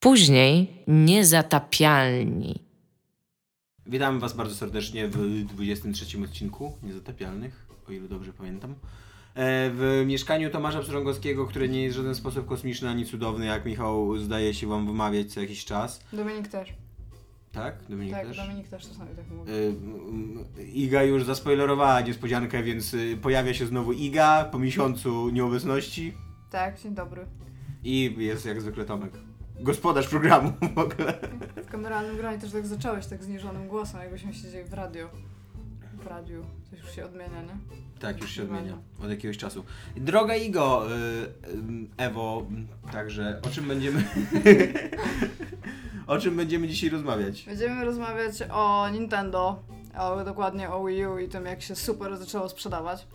Później niezatapialni. Witamy Was bardzo serdecznie w 23 odcinku Niezatapialnych, o ile dobrze pamiętam. E, W mieszkaniu Tomasza Pstrągowskiego, które nie jest w żaden sposób kosmiczny ani cudowny, jak Michał zdaje się Wam wymawiać co jakiś czas. Dominik też. Tak? Dominik tak, też? Dominik też czasami tak mówi. E, Iga już zaspoilerowała niespodziankę, więc y, pojawia się znowu Iga po miesiącu nieobecności Tak, dzień dobry. i jest jak zwykle Tomek. Gospodarz programu w ogóle. W kameralnym gronie też tak zacząłeś tak zniżonym głosem, jakbyśmy siedzieli w radio. W radiu. Coś już się odmienia, nie? Tak, już się odmienia od jakiegoś czasu. Droga Igo, y, y, Ewo, także o czym będziemy. o czym będziemy dzisiaj rozmawiać? Będziemy rozmawiać o Nintendo, o, dokładnie o Wii U i tym, jak się super zaczęło sprzedawać.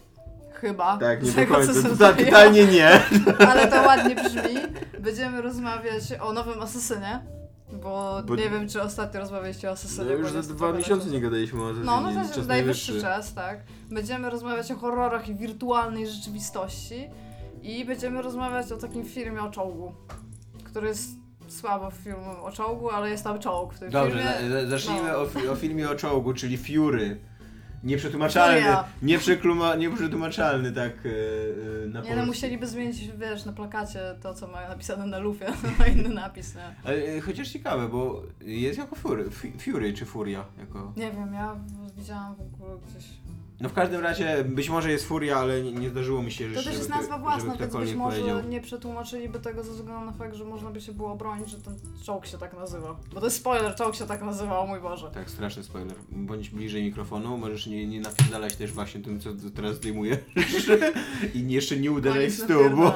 Chyba. Tak, nie Z do tego, co końca. Tota-. Totalnie nie. Ale to ładnie brzmi. Będziemy rozmawiać o nowym Asasynie, bo, Bo- nie wiem, czy ostatnio rozmawialiście o Asasynie. No już za dwa miesiące nie gadaliśmy o No, no Assassinie, to czas jest najwyższy czas, tak. Będziemy rozmawiać o horrorach i wirtualnej rzeczywistości i będziemy rozmawiać o takim filmie o czołgu, który jest słabo filmem o czołgu, ale jest tam czołg w tym Dobrze, filmie. za- zacznijmy No. o, fi- o filmie o czołgu, czyli Fury. Nieprzetłumaczalny, Furia. nieprzekluma, nieprzetłumaczalny tak e, na Nie no, polski. musieliby zmienić, wiesz, na plakacie to, co mają napisane na lufie, na inny napis, nie? Ale e, chociaż ciekawe, bo jest jako Fury, Fury czy Furia jako... Nie wiem, ja widziałam w ogóle gdzieś... No w każdym razie, być może jest Furia, ale nie, nie zdarzyło mi się, To żeby, też jest nazwa własna, więc być może powiedział. nie przetłumaczyliby tego ze względu na fakt, że można by się było obronić, że ten czołg się tak nazywa. Bo to jest spoiler, czołg się tak nazywa, o mój Boże. Tak, straszny spoiler. Bądź bliżej mikrofonu, możesz nie, nie napierdalać też właśnie tym, co teraz zdejmujesz. I jeszcze nie uderzaj w stół, bo...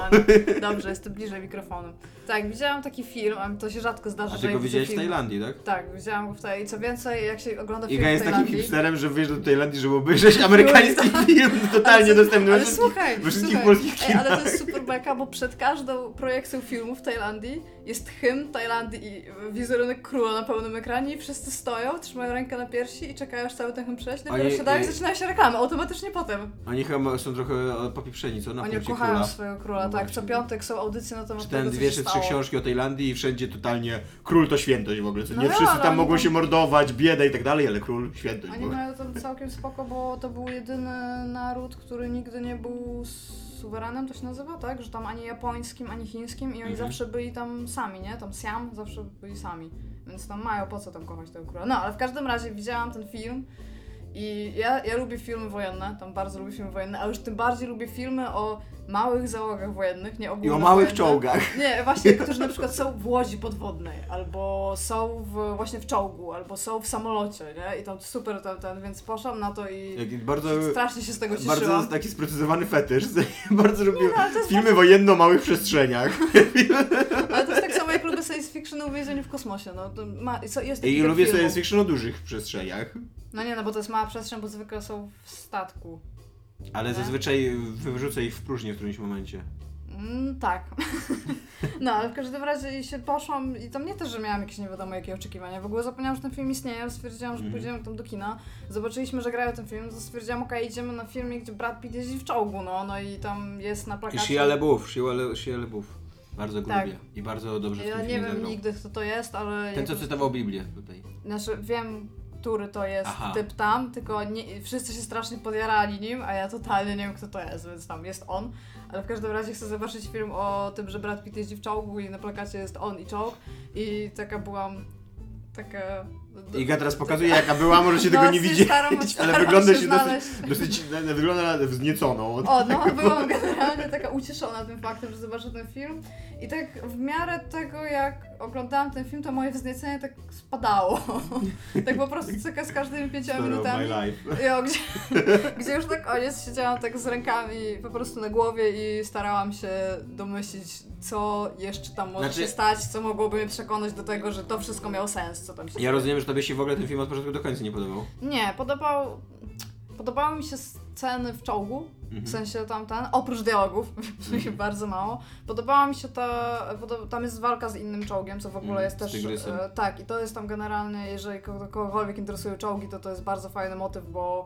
Dobrze, jestem bliżej mikrofonu. Tak, widziałam taki film, a to się rzadko zdarza, A że ty go widziałeś w. Tajlandii, tak? Tak, widziałam go w Tajlandii. Co więcej, jak się ogląda film Iga jest takim hipsterem, że wyjeżdża do Tajlandii, żeby obejrzeć amerykański film totalnie dostępny we wszystkich, słuchaj, we wszystkich słuchaj. polskich Ej, ale to jest super beka, bo przed każdą projekcją filmu w Tajlandii jest hymn Tajlandii i wizerunek króla na pełnym ekranie i wszyscy stoją, trzymają rękę na piersi i czekają aż cały ten hymn przejść. Dopiero siadają i zaczynają się reklamy, automatycznie potem. Oni chyba są trochę e, popieprzeni, co? Na Oni kochają króla. swojego króla, No tak. Co właśnie. piątek są audycje na temat Czytałem tego, co dwie czy trzy książki o Tajlandii i wszędzie totalnie król to świętość w ogóle. Co No nie ja, wszyscy ale tam mogą tam- się mordować, bieda i tak dalej, ale król świętość. Oni mają tam całkiem spoko, bo to był jedyny naród, który nigdy nie był suwerenem, to się nazywa, tak? Że tam ani japońskim, ani chińskim i oni Mhm. zawsze byli tam sami, nie? Tam Siam zawsze byli sami. Więc tam mają po co tam kochać tego króla. No, ale w każdym razie widziałam ten film i ja, ja lubię filmy wojenne, tam bardzo lubię filmy wojenne, a już tym bardziej lubię filmy o małych załogach wojennych, nie I o małych czołgach. Nie, właśnie, którzy na przykład są w łodzi podwodnej, albo są w, właśnie w czołgu, albo są w samolocie, nie? I tam super ten, ten, więc poszłam na to i Jak bardzo, strasznie się z tego bardzo cieszyłam. taki sprecyzowany fetysz. bardzo lubię no, filmy wojenne o małych przestrzeniach. Ale to jest tak samo jak lubię science fiction o uwięzieniu w kosmosie, no ma, jest I lubię science fiction o dużych przestrzeniach. No nie, no bo to jest mała przestrzeń, bo zwykle są w statku. Ale Nie? zazwyczaj wyrzucę ich w próżnię w którymś momencie. Mm, tak. no, ale w każdym razie się poszłam i tam nie też, że miałam jakieś nie wiadomo jakie oczekiwania. W ogóle zapomniałam, że ten film istnieje, stwierdziłam, że Mhm. pójdziemy tam do kina. Zobaczyliśmy, że grają ten film, to stwierdziłam, okej, idziemy na filmie, gdzie Brad Pitt jeździ w czołgu, no, no i tam jest na I plakacie... Shia LaBeouf, Shia Le- Shia LaBeouf. Bardzo Tak. lubię. I bardzo dobrze w Ja nie wiem zagrał. nigdy, kto to jest, ale... Ten, co cytował Biblię tutaj. Znaczy, wiem, który to jest Aha. typ tam, tylko nie, wszyscy się strasznie podjarali nim, a ja totalnie nie wiem, kto to jest, więc tam jest on. Ale w każdym razie chcę zobaczyć film o tym, że Brad Pitt jeździ w czołgu i na plakacie jest on i czołg. I taka byłam... Taka... Iga teraz pokazuje jaka była, możecie No, tego nie się widzieć, ale wygląda się się dosyć, dosyć wygląda wznieconą. O, no, byłam generalnie taka ucieszona tym faktem, że zobaczę ten film. I tak w miarę tego, jak oglądałam ten film, to moje wzniecenie tak spadało. tak po prostu taka z każdymi pięcioma minutami. Jo, gdzie, gdzie już na koniec siedziałam tak z rękami po prostu na głowie i starałam się domyślić, co jeszcze tam może Znaczy- się stać, co mogłoby mnie przekonać do tego, że to wszystko miało sens, co tam się Ja rozumiem, że tobie się w ogóle ten film od początku do końca nie podobał. Nie, podobał, podobały mi się sceny w czołgu, Mhm. w sensie tamten, oprócz dialogów, Mhm. bardzo mało. Podobała mi się ta, tam jest walka z innym czołgiem, co w ogóle Mhm, jest też, e, tak i to jest tam generalnie, jeżeli kogo- kogokolwiek interesują czołgi, to to jest bardzo fajny motyw, bo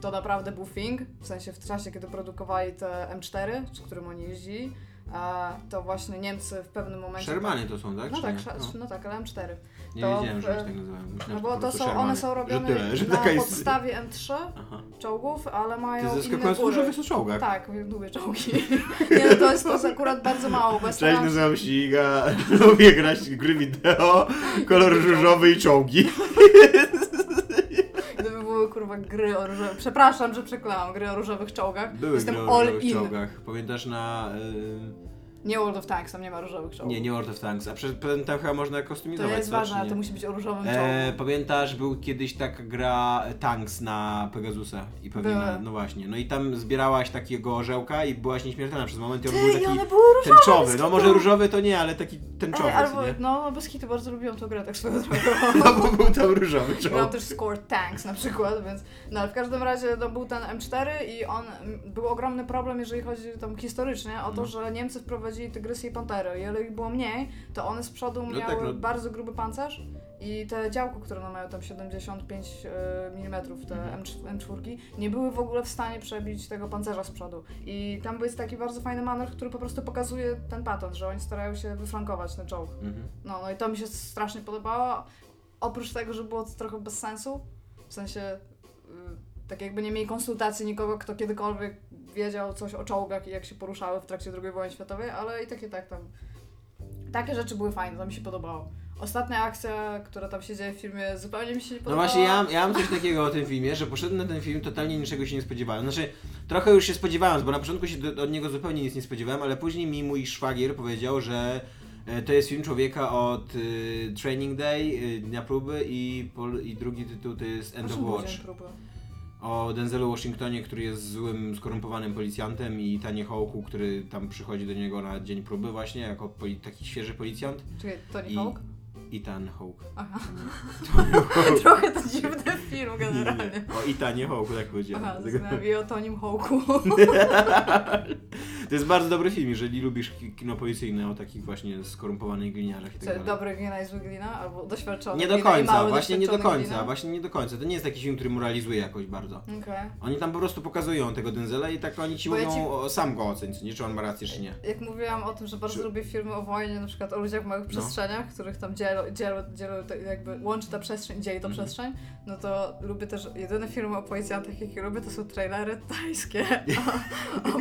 to naprawdę był thing, w sensie w czasie, kiedy produkowali te M4, z którym oni jeździli, a to właśnie Niemcy w pewnym momencie... Shermany to są, tak? No tak, sz- no. tak, ale M4. Nie to wiedziałem, w- że tak nazywają. Myślałem, No bo to są, one są robione że tyle, że na jest... podstawie M3 Aha. czołgów, ale Ty mają inne zaskakując góry. różowych na czołgach. Tak, lubię czołgi. Nie no, to jest, to jest akurat bardzo mało, bo Cześć, nazywam się Iga, lubię grać gry wideo, kolor różowy i czołgi. Gdyby były kurwa gry o różowych... Przepraszam, że przeklałam, gry o różowych czołgach. Były Jestem gry o all różowych in. czołgach. Pamiętasz na... y, Nie World of Tanks, tam nie ma różowych czołgów. Nie, nie World of Tanks, a przed potem tam chyba można To kustomizować, jest co, ważne, czy ale nie? to musi być o różowym czołgu. E, pamiętasz, był kiedyś taka gra Tanks na Pegasusa i pewnie na, no właśnie, no i tam zbierałaś takiego orzełka i byłaś nieśmiertelna przez moment i on Ty, był i taki one były różowe, tęczowy, no kitu. może różowy to nie, ale taki tęczowy, Ej, albo, nie? no, bez kitu bardzo lubiłam tą grę, tak swoją drogą. No bo był tam różowy Grał czołg. też Score Tanks na przykład, więc no ale w każdym razie no, był ten M4 i on, m, był ogromny problem, jeżeli chodzi tam historycznie o to, No. że Niemcy wprowadzili tygrysy i pantery i ile ich było mniej, to one z przodu No miały tak, no. bardzo gruby pancerz i te działko, które one mają tam 75 mm, te Mhm. M4, M4, nie były w ogóle w stanie przebić tego pancerza z przodu. I tam jest taki bardzo fajny manewr, który po prostu pokazuje ten patent, że oni starają się wyflankować ten czołg. Mhm. No, no i to mi się strasznie podobało. Oprócz tego, że było to trochę bez sensu, w sensie y, tak jakby nie mieli konsultacji nikogo, kto kiedykolwiek wiedział coś o czołgach i jak się poruszały w trakcie II wojny światowej, ale i takie tak tam. Takie rzeczy były fajne, to mi się podobało. Ostatnia akcja, która tam się dzieje w filmie, zupełnie mi się nie No podobała. właśnie, ja, ja mam coś takiego o tym filmie, że poszedłem na ten film, totalnie niczego się nie spodziewałem. Znaczy, trochę już się spodziewałem, bo na początku się do, od niego zupełnie nic nie spodziewałem, ale później mi mój szwagier powiedział, że e, to jest film człowieka od y, Training Day, y, Dnia Próby i, pol, i drugi tytuł to jest End of Watch. O Denzelu Washingtonie, który jest złym, skorumpowanym policjantem i Tanie Hawku, który tam przychodzi do niego na dzień próby właśnie, jako poli, taki świeży policjant. Czekaj, Tony I- Hawk? Ethan Hawke. Aha. Trochę to dziwny film generalnie. O Etanie Hawke, tak powiedziałem. Aha, Dlatego- się o Tonim Hawku. To jest bardzo dobry film, jeżeli lubisz ki- kino policyjne o takich właśnie skorumpowanych gliniarzach i tak dalej. dobry glina i zły glina? Albo doświadczony Nie do glina i końca, właśnie nie do końca, glina? właśnie nie do końca. To nie jest taki film, który moralizuje jakoś bardzo. Okej. Oni tam po prostu pokazują tego Denzela i tak oni ci Bo ja mówią, ci- o, sam go oceń, nie czy on ma rację, czy nie. Jak mówiłam o tym, że bardzo Czy- lubię filmy o wojnie, na przykład o ludziach w małych No. przestrzeniach, których tam dzielą, dzielą, dzielą te, jakby łączy ta przestrzeń, dzieli to Mhm. przestrzeń, no to lubię też, jedyne filmy o policjantach, jakie lubię, to są trailery tajskie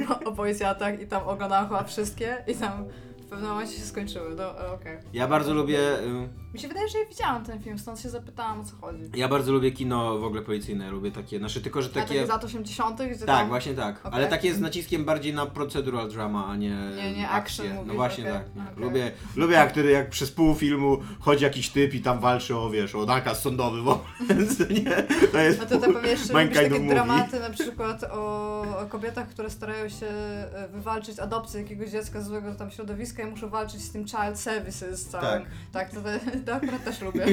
o, o, o policjantach i tam oglądałam chyba wszystkie i tam w pewnym momencie się skończyły, no e, okej. Ja bardzo lubię, y, Mi się wydaje, że ja widziałam ten film, stąd się zapytałam o co chodzi. ja bardzo lubię kino w ogóle policyjne, lubię takie, znaczy tylko, że A takie takie... z lat 80 gdzie Tak, tam... właśnie tak. Okej. Ale takie z naciskiem bardziej na procedural drama, a nie, Nie, nie, action No mówisz, właśnie okej, tak. Okej. Lubię, lubię jak, wtedy, jak przez pół filmu chodzi jakiś typ i tam walczy o, wiesz, o nakaz sądowy, bo więc nie, to jest A to tak lubisz kind takie movie. dramaty na przykład o, o kobietach, które starają się e, wywalczyć adopcję jakiegoś dziecka z złego tam środowiska i muszą walczyć z tym child services całym. Tak. Tak, to, to akurat też lubię.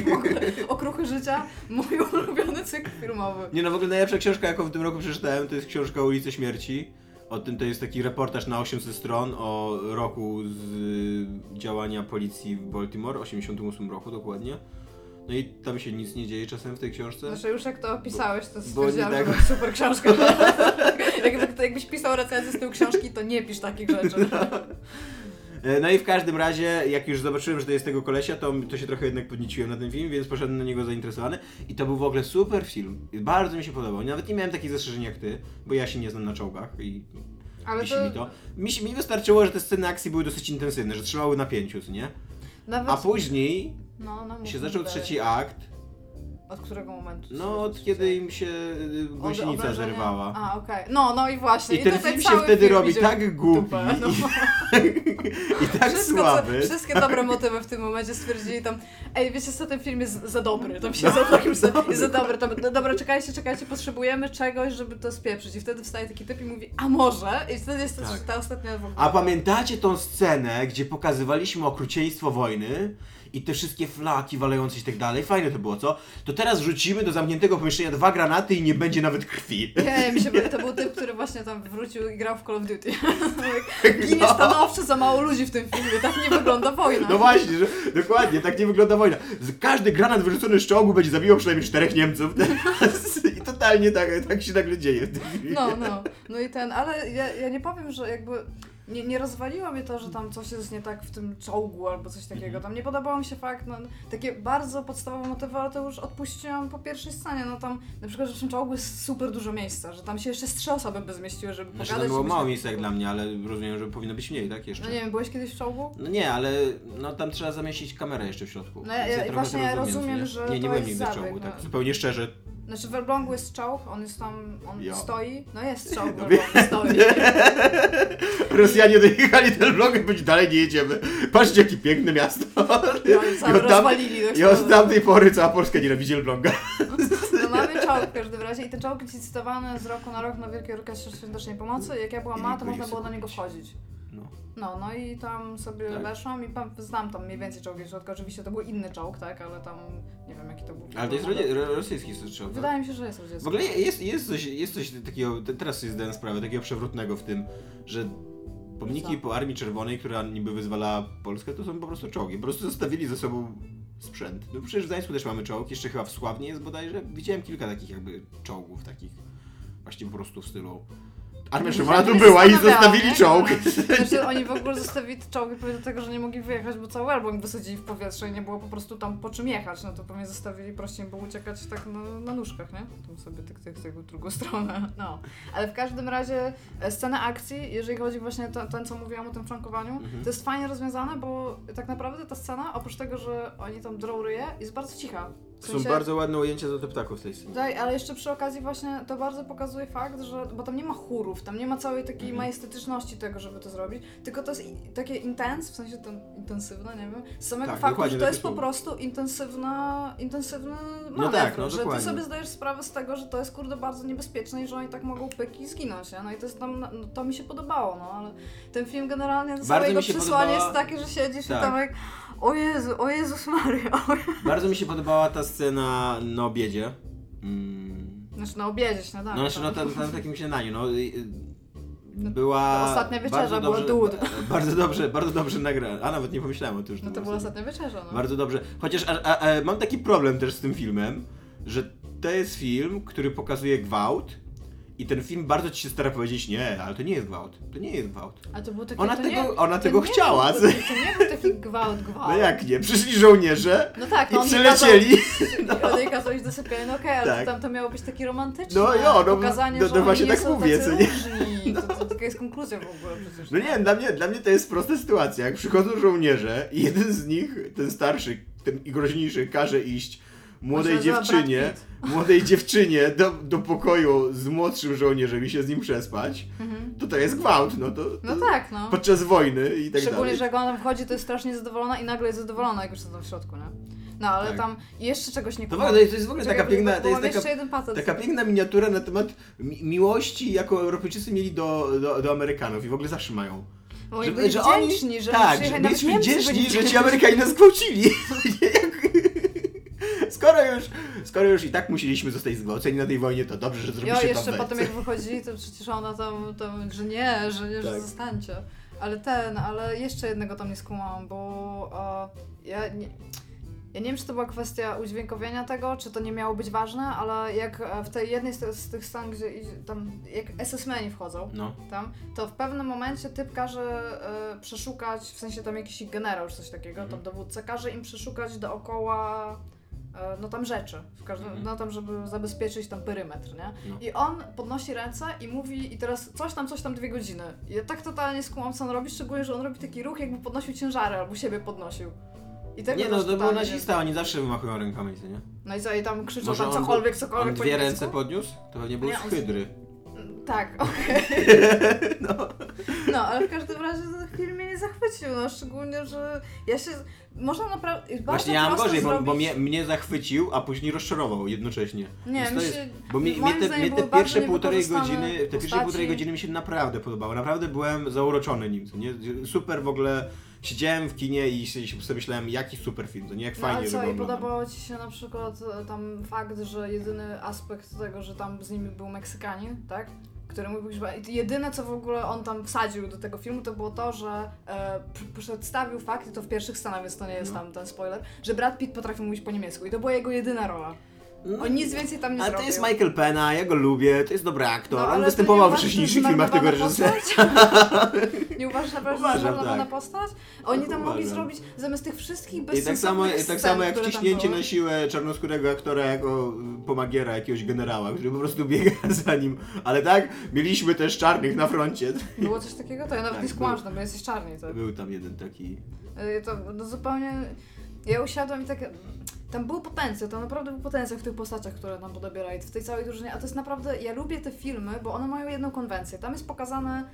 Okruchy życia, mój ulubiony cykl filmowy. Nie no, w ogóle najlepsza książka, jaką w tym roku przeczytałem, to jest książka Ulice Śmierci. O tym to jest taki reportaż na 800 stron o roku z działania policji w Baltimore, 88 roku dokładnie. No i tam się nic nie dzieje czasem w tej książce. Znaczy już jak to opisałeś, to stwierdziłam, że tak- to super książka. To jakbyś pisał recenzję z tej książki, to nie pisz takich rzeczy. No i w każdym razie, jak już zobaczyłem, że to jest tego kolesia, to, to się trochę jednak podnieciłem na ten film, więc poszedłem na niego zainteresowany. I to był w ogóle super film. Bardzo mi się podobał. Nawet nie miałem takich zastrzeżeń jak ty, bo ja się nie znam na czołgach i Ale to, mi to. Mi, się- mi wystarczyło, że te sceny akcji były dosyć intensywne, że trzymały napięciu, co nie? nawet... A później no, no, się dalej. trzeci akt. Od którego momentu? No, od kiedy im się y, gąsienica zerwała. A, okej. No, no i właśnie. I ten tutaj film się wtedy film robi tak głupi dupę, no. i tak Wszystko, słaby. Co, wszystkie dobre motywy w tym momencie stwierdzili tam, ej, wiecie co, ten film jest za dobry, tam się za, takim, za, jest za dobry, tam, no dobra, czekajcie, czekajcie, potrzebujemy czegoś, żeby to spieprzyć i wtedy wstaje taki typ i mówi, a może? I wtedy jest Tak. ta ostatnia w ogóle. A pamiętacie tą scenę, gdzie pokazywaliśmy okrucieństwo wojny i te wszystkie flaki walające się i tak dalej? Fajne to było, co? To teraz rzucimy do zamkniętego pomieszczenia dwa granaty i nie będzie nawet krwi. Nie, mi się to był typ, który właśnie tam wrócił i grał w Call of Duty. Ginie stanowczo za mało ludzi w tym filmie, tak nie wygląda wojna. No właśnie, że, dokładnie, tak nie wygląda wojna. Każdy granat wyrzucony z czołgu będzie zabijał przynajmniej czterech Niemców teraz. I totalnie tak, tak się nagle dzieje w tym filmie. No, no. No i ten, ale ja, ja nie powiem, że jakby nie, nie rozwaliło mnie to, że tam coś jest nie tak w tym czołgu albo coś takiego. Mhm. Tam nie podobał mi się fakt, no, takie bardzo podstawowe motywy, ale to już odpuściłam po pierwszej scenie. No tam na przykład, że w tym czołgu jest super dużo miejsca, że tam się jeszcze z trzy osoby by zmieściły, żeby Znaczy pogadać. tam było mało się- miejsca jak dla mnie, ale rozumiem, że powinno być mniej, tak? Jeszcze. No nie wiem, byłeś kiedyś w czołgu? No nie, ale no tam trzeba zamieścić kamerę jeszcze w środku. No ja- ja właśnie to rozumiem, nie? że Nie, to nie byłem nigdy w czołgu, no. tak zupełnie szczerze. Znaczy w Elblągu jest czołg, on jest tam, on Ja. stoi. No jest czołg, No stoi. Rosjanie dojechali ten vlog i być dalej nie jedziemy. Patrzcie, jakie piękne miasto. No i od tam- I od tamtej pory cała Polska nienawidzi Elbląga. No mamy czołg w każdym razie i te czołgi ci cytowane z roku na rok na Wielkiej Orkiestrze Świątecznej Pomocy. Jak ja byłam mała, to można było do niego wchodzić. No. No, no i tam sobie Tak. weszłam i pan, znam tam mniej więcej czołgi w środku. Oczywiście to był inny czołg, tak, ale tam nie wiem jaki to był. Ale to jest rodzie- rosyjski tak? Wydaje mi się, że jest rodzicki. W ogóle jest, jest, coś, jest coś takiego, te- teraz sobie zdałem sprawę, takiego przewrotnego w tym, że pomniki po Armii Czerwonej, która niby wyzwalała Polskę, to są po prostu czołgi. Po prostu zostawili ze sobą sprzęt. No przecież w Gdańsku też mamy czołg, jeszcze chyba w Sławnie jest bodajże. Widziałem kilka takich jakby czołgów, takich właśnie po prostu w stylu... Armia się tu była i zostawili czołg. Znaczy oni w ogóle zostawili te czołgi pewnie dlatego, że nie mogli wyjechać, bo cały album wysadzili w powietrze i nie było po prostu tam po czym jechać, no to pewnie zostawili, prościej było uciekać tak na, na nóżkach, nie? Tam sobie tych, tych w drugą stronę, no. Ale w każdym razie e, scena akcji, jeżeli chodzi właśnie o ten, co mówiłam o tym flankowaniu, Mhm. to jest fajnie rozwiązane, bo tak naprawdę ta scena, oprócz tego, że oni tam drą ryje, jest bardzo cicha. Są sensie- bardzo ładne ujęcia do tych ptaków w tej scenie. tak, ale jeszcze przy okazji właśnie to bardzo pokazuje fakt, że, bo tam nie ma chórów, tam nie ma całej takiej Mhm. majestetyczności tego, żeby to zrobić, tylko to jest i- takie intens, w sensie ten intensywne, nie wiem, z samego Tak, faktu, dokładnie że to takie jest po słowo. prostu intensywna, intensywny No manewr, tak, no że ty dokładnie. sobie zdajesz sprawę z tego, że to jest kurde bardzo niebezpieczne i że oni tak mogą pyki i zginąć, nie? No i to jest tam, no, to mi się podobało, no ale ten film generalnie, całe Bardzo jego się przesłanie podobała- jest takie, że siedzisz Tak. i tam jak o Jezu, o Jezus o Jezu. Bardzo mi się podobała ta scena na obiedzie. Mm. Znaczy na obiedzie śniadanie. No znaczy no tak. tam, tam takim śniadaniu, no y, y, była... To ostatnia wieczerza, było dud. Bardzo dobrze, bardzo dobrze nagrana. A nawet nie pomyślałem o tym, że No to była ostatnia wieczerza, no. Bardzo dobrze. Chociaż a, a, a, mam taki problem też z tym filmem, że to jest film, który pokazuje gwałt i ten film bardzo ci się stara powiedzieć, nie, ale to nie jest gwałt. To nie jest gwałt. A to był taki, Ona to tego- nie, ona to tego nie chciała. Był, to, to nie był taki gwałt, gwałt. No jak nie? Przyszli żołnierze No tak, i no on przylecieli. No. I on kazał iść do sypialni, no okej, ale Tak. tam to miało być takie romantyczne. No jo, no, pokazanie, no, że no oni właśnie nie tak mówię, co nie? różni. To, to taka jest konkluzja w ogóle przecież. No nie dla mnie, dla mnie to jest prosta sytuacja. Jak przychodzą żołnierze i jeden z nich, ten starszy, ten i groźniejszy, każe iść młodej dziewczynie, młodej dziewczynie do, do pokoju z młodszym żołnierzem i się z nim przespać, Mhm. to to jest gwałt, no to, to No tak, no. podczas wojny i tak Szczególnie, dalej. że jak ona tam wchodzi, to jest strasznie zadowolona i nagle jest zadowolona, jak już są tam w środku, nie? No ale Tak. tam jeszcze czegoś nie To, kumam. ogóle, to jest w ogóle Czekaj, taka piękna, to jest taka, taka piękna miniatura na temat mi miłości, jaką Europejczycy mieli do, do, do Amerykanów i w ogóle zawsze mają. Bo oni Że- byli że oni- wdzięczni, że tak, że byliśmy wdzięczni, że ci. Amerykanie nas zgwałcili. Skoro, już, skoro już i tak musieliśmy zostać zgwałceni na tej wojnie, to dobrze, że Jo, zrobiliście jeszcze to potem jak wychodzili, to przecież ona tam, tam że nie, że nie, że Tak. zostańcie. Ale ten, ale jeszcze jednego tam nie skumałam, bo e, ja nie... Ja nie wiem, czy to była kwestia udźwiękowienia tego, czy to nie miało być ważne, ale jak e, w tej jednej z, tych- z tych scen, gdzie idzie- tam, jak SS-meni wchodzą No, tam, to w pewnym momencie typ każe e, przeszukać, w sensie tam jakiś ich generał czy coś takiego, Mhm. tam dowódca każe im przeszukać dookoła no tam rzeczy, w każdym, Mhm. no tam, żeby zabezpieczyć tam perymetr, nie? No. I on podnosi ręce i mówi i teraz coś tam, coś tam dwie godziny. I ja tak totalnie skumam, co on robi, szczególnie, że on robi taki ruch, jakby podnosił ciężary albo siebie podnosił. I tego nie no, to był nazista, oni zawsze wymachują rękami, nie? No i co, i tam krzyczą Może tam on cokolwiek, On cokolwiek po dwie ręce podniósł? To pewnie był Nie, z on- hydry. Tak, okej. No. No, ale w każdym razie ten film mnie zachwycił, no szczególnie, że ja się... Można naprawdę... Właśnie ja mam gorzej, bo, bo mnie, mnie zachwycił, a później rozczarował jednocześnie. Nie, Więc mi to się... jest, bo mi, moim te, zdaniem mnie te bardzo pierwsze półtorej niewykorzystane godziny, te pierwsze postaci. półtorej godziny mi się naprawdę podobały. Naprawdę byłem zauroczony nim. co Nie? Super w ogóle. Siedziałem w kinie i się- sobie myślałem, jaki super film, to nie jak No, fajnie, ale że co, go i oglądam. podobało Ci się na przykład e, tam fakt, że jedyny aspekt tego, że tam z nimi był Meksykanin, tak? Który być... i Jedyne, co w ogóle on tam wsadził do tego filmu, to było to, że e, przedstawił fakt, i to w pierwszych scenach, więc to nie jest No. tam ten spoiler, że Brad Pitt potrafił mówić po niemiecku i to była jego jedyna rola. No, On nic więcej tam nie A zrobił. to jest Michael Pena, ja go lubię, to jest dobry aktor. No, ale On to występował nie w uważasz, że wcześniejszych to filmach tego zmarnowana reżysera. postać? Nie uważasz naprawdę, że Uważam, zmarnowana tak. postać? Oni tam mogli Uważam. zrobić zamiast tych wszystkich I tak bezsensownych samo, i tak samo jak które tam wciśnięcie były. na siłę czarnoskórego aktora jako y, pomagiera jakiegoś generała, który po prostu biega za nim. Ale tak, mieliśmy też czarnych na froncie. Było coś takiego? To ja nawet Tak, nie skłamam, bo jesteś czarny. To, Był tam jeden taki... Y, to no zupełnie... Ja usiadłam i tak... Tam był potencjał, tam naprawdę był potencjał w tych postaciach, które nam podobierali, w tej całej drużynie, a to jest naprawdę... Ja lubię te filmy, bo one mają jedną konwencję. Tam jest pokazane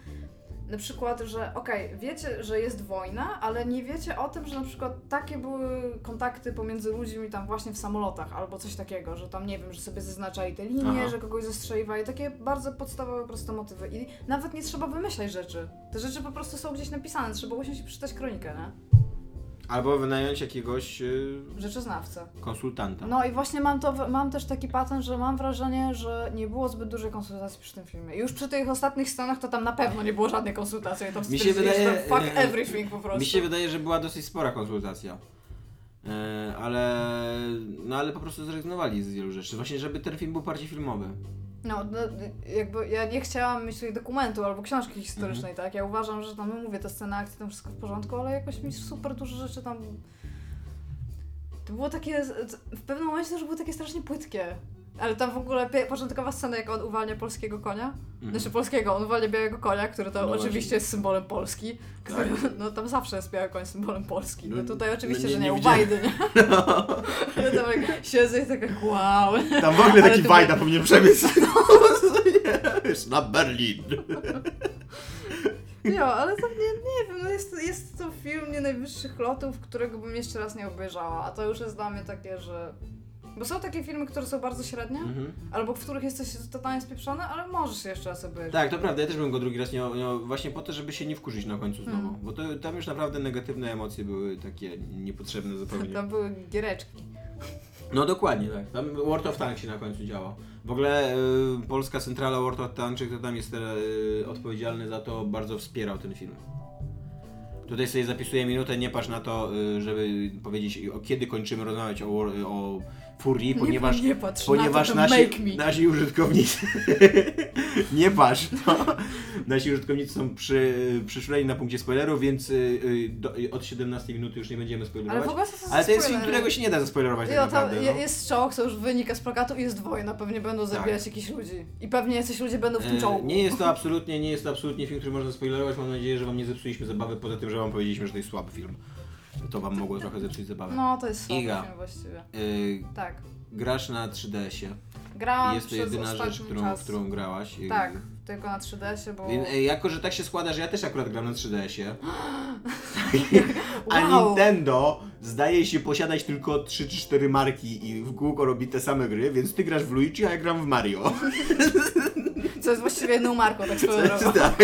na przykład, że okej, wiecie, że jest wojna, ale nie wiecie o tym, że na przykład takie były kontakty pomiędzy ludźmi tam właśnie w samolotach albo coś takiego, że tam nie wiem, że sobie zaznaczali te linie, Aha. że kogoś zastrzeliwali, takie bardzo podstawowe, proste motywy i nawet nie trzeba wymyślać rzeczy. Te rzeczy po prostu są gdzieś napisane, trzeba usiąść i przeczytać kronikę, nie? Albo wynająć jakiegoś y, Rzeczoznawcę. konsultanta. No i właśnie mam to, mam też taki patent, że mam wrażenie, że nie było zbyt dużej konsultacji przy tym filmie. Już przy tych ostatnich scenach to tam na pewno nie było żadnej konsultacji. Tam Mi się że wydaje- tam fuck e, everything po prostu. Mi się wydaje, że była dosyć spora konsultacja. E, ale, no ale po prostu zrezygnowali z wielu rzeczy. Właśnie, żeby ten film był bardziej filmowy. No, no, jakby ja nie chciałam mieć tutaj dokumentu albo książki historycznej, Mhm. tak? Ja uważam, że tam, no mówię, te sceny akcji, tam wszystko w porządku, ale jakoś mi super dużo rzeczy tam... To było takie, w pewnym momencie też było takie strasznie płytkie. Ale tam w ogóle początkowa scena, jak on uwalnia polskiego konia, Mhm. znaczy polskiego, on uwalnia białego konia, który to No oczywiście właśnie. jest symbolem Polski. Który, no tam zawsze jest biały koń symbolem Polski. No No, tutaj oczywiście, no nie- że nie, nie u. Wajdy, nie? Ale tam jak siedzę i taka wow. Tam w ogóle taki to Wajda powinien przebiec. No, Wiesz, na Berlin. Jo, ale to nie, nie wiem, no jest, jest to film nie najwyższych lotów, którego bym jeszcze raz nie obejrzała, a to już jest dla mnie takie, że... Bo są takie filmy, które są bardzo średnie, Mhm. albo w których jesteś totalnie spieprzony, ale możesz jeszcze raz obejrzeć. Tak, to prawda, ja też bym go drugi raz nie, nie właśnie po to, żeby się nie wkurzyć na końcu znowu. Mm. Bo to, tam już naprawdę negatywne emocje były takie niepotrzebne zupełnie. Tam były giereczki. No dokładnie, tak. Tam World of Tanks się na końcu działo. W ogóle y, polska centrala World of Tanks, kto tam jest y, odpowiedzialny za to, bardzo wspierał ten film. Tutaj sobie zapisuję minutę, nie patrz na to, y, żeby powiedzieć, o kiedy kończymy rozmawiać o, o Furii, ponieważ, nie, patrz ponieważ na to, to nasi, nasi użytkownicy nie patrz, no. nasi użytkownicy są przy, przyszuleni na punkcie spoilerów, więc y, y, do, od 17 minuty już nie będziemy spoilerować. Ale w ogóle to są Ale to jest film, którego się nie da zaspoilerować tak Jo, tam naprawdę. no. jest czołg, co już wynika z plakatu i jest wojna, pewnie będą zabijać jakichś ludzi. I pewnie jacyś ludzie będą w tym E, czołgu. Nie jest to absolutnie, nie jest to absolutnie film, który można spoilerować. Mam nadzieję, że wam nie zepsuliśmy zabawy, poza tym, że wam powiedzieliśmy, że to jest słaby film. To wam mogło trochę zepsuć zabawę. No, to jest słaby Iga. film właściwie. Y, Tak. grasz na 3DS-ie. Grałam Jest to przez jedyna ostatni rzecz, którą, czas. którą grałaś. Y, Tak, tylko na 3DS-ie, bo... y, Jako, że tak się składa, że ja też akurat gram na 3DS-ie, a Wow. Nintendo zdaje się posiadać tylko 3 czy 4 marki i w kółko robi te same gry, więc ty grasz w Luigi, a ja gram w Mario. Co jest właściwie jedną marką, tak swoją drogą. tak.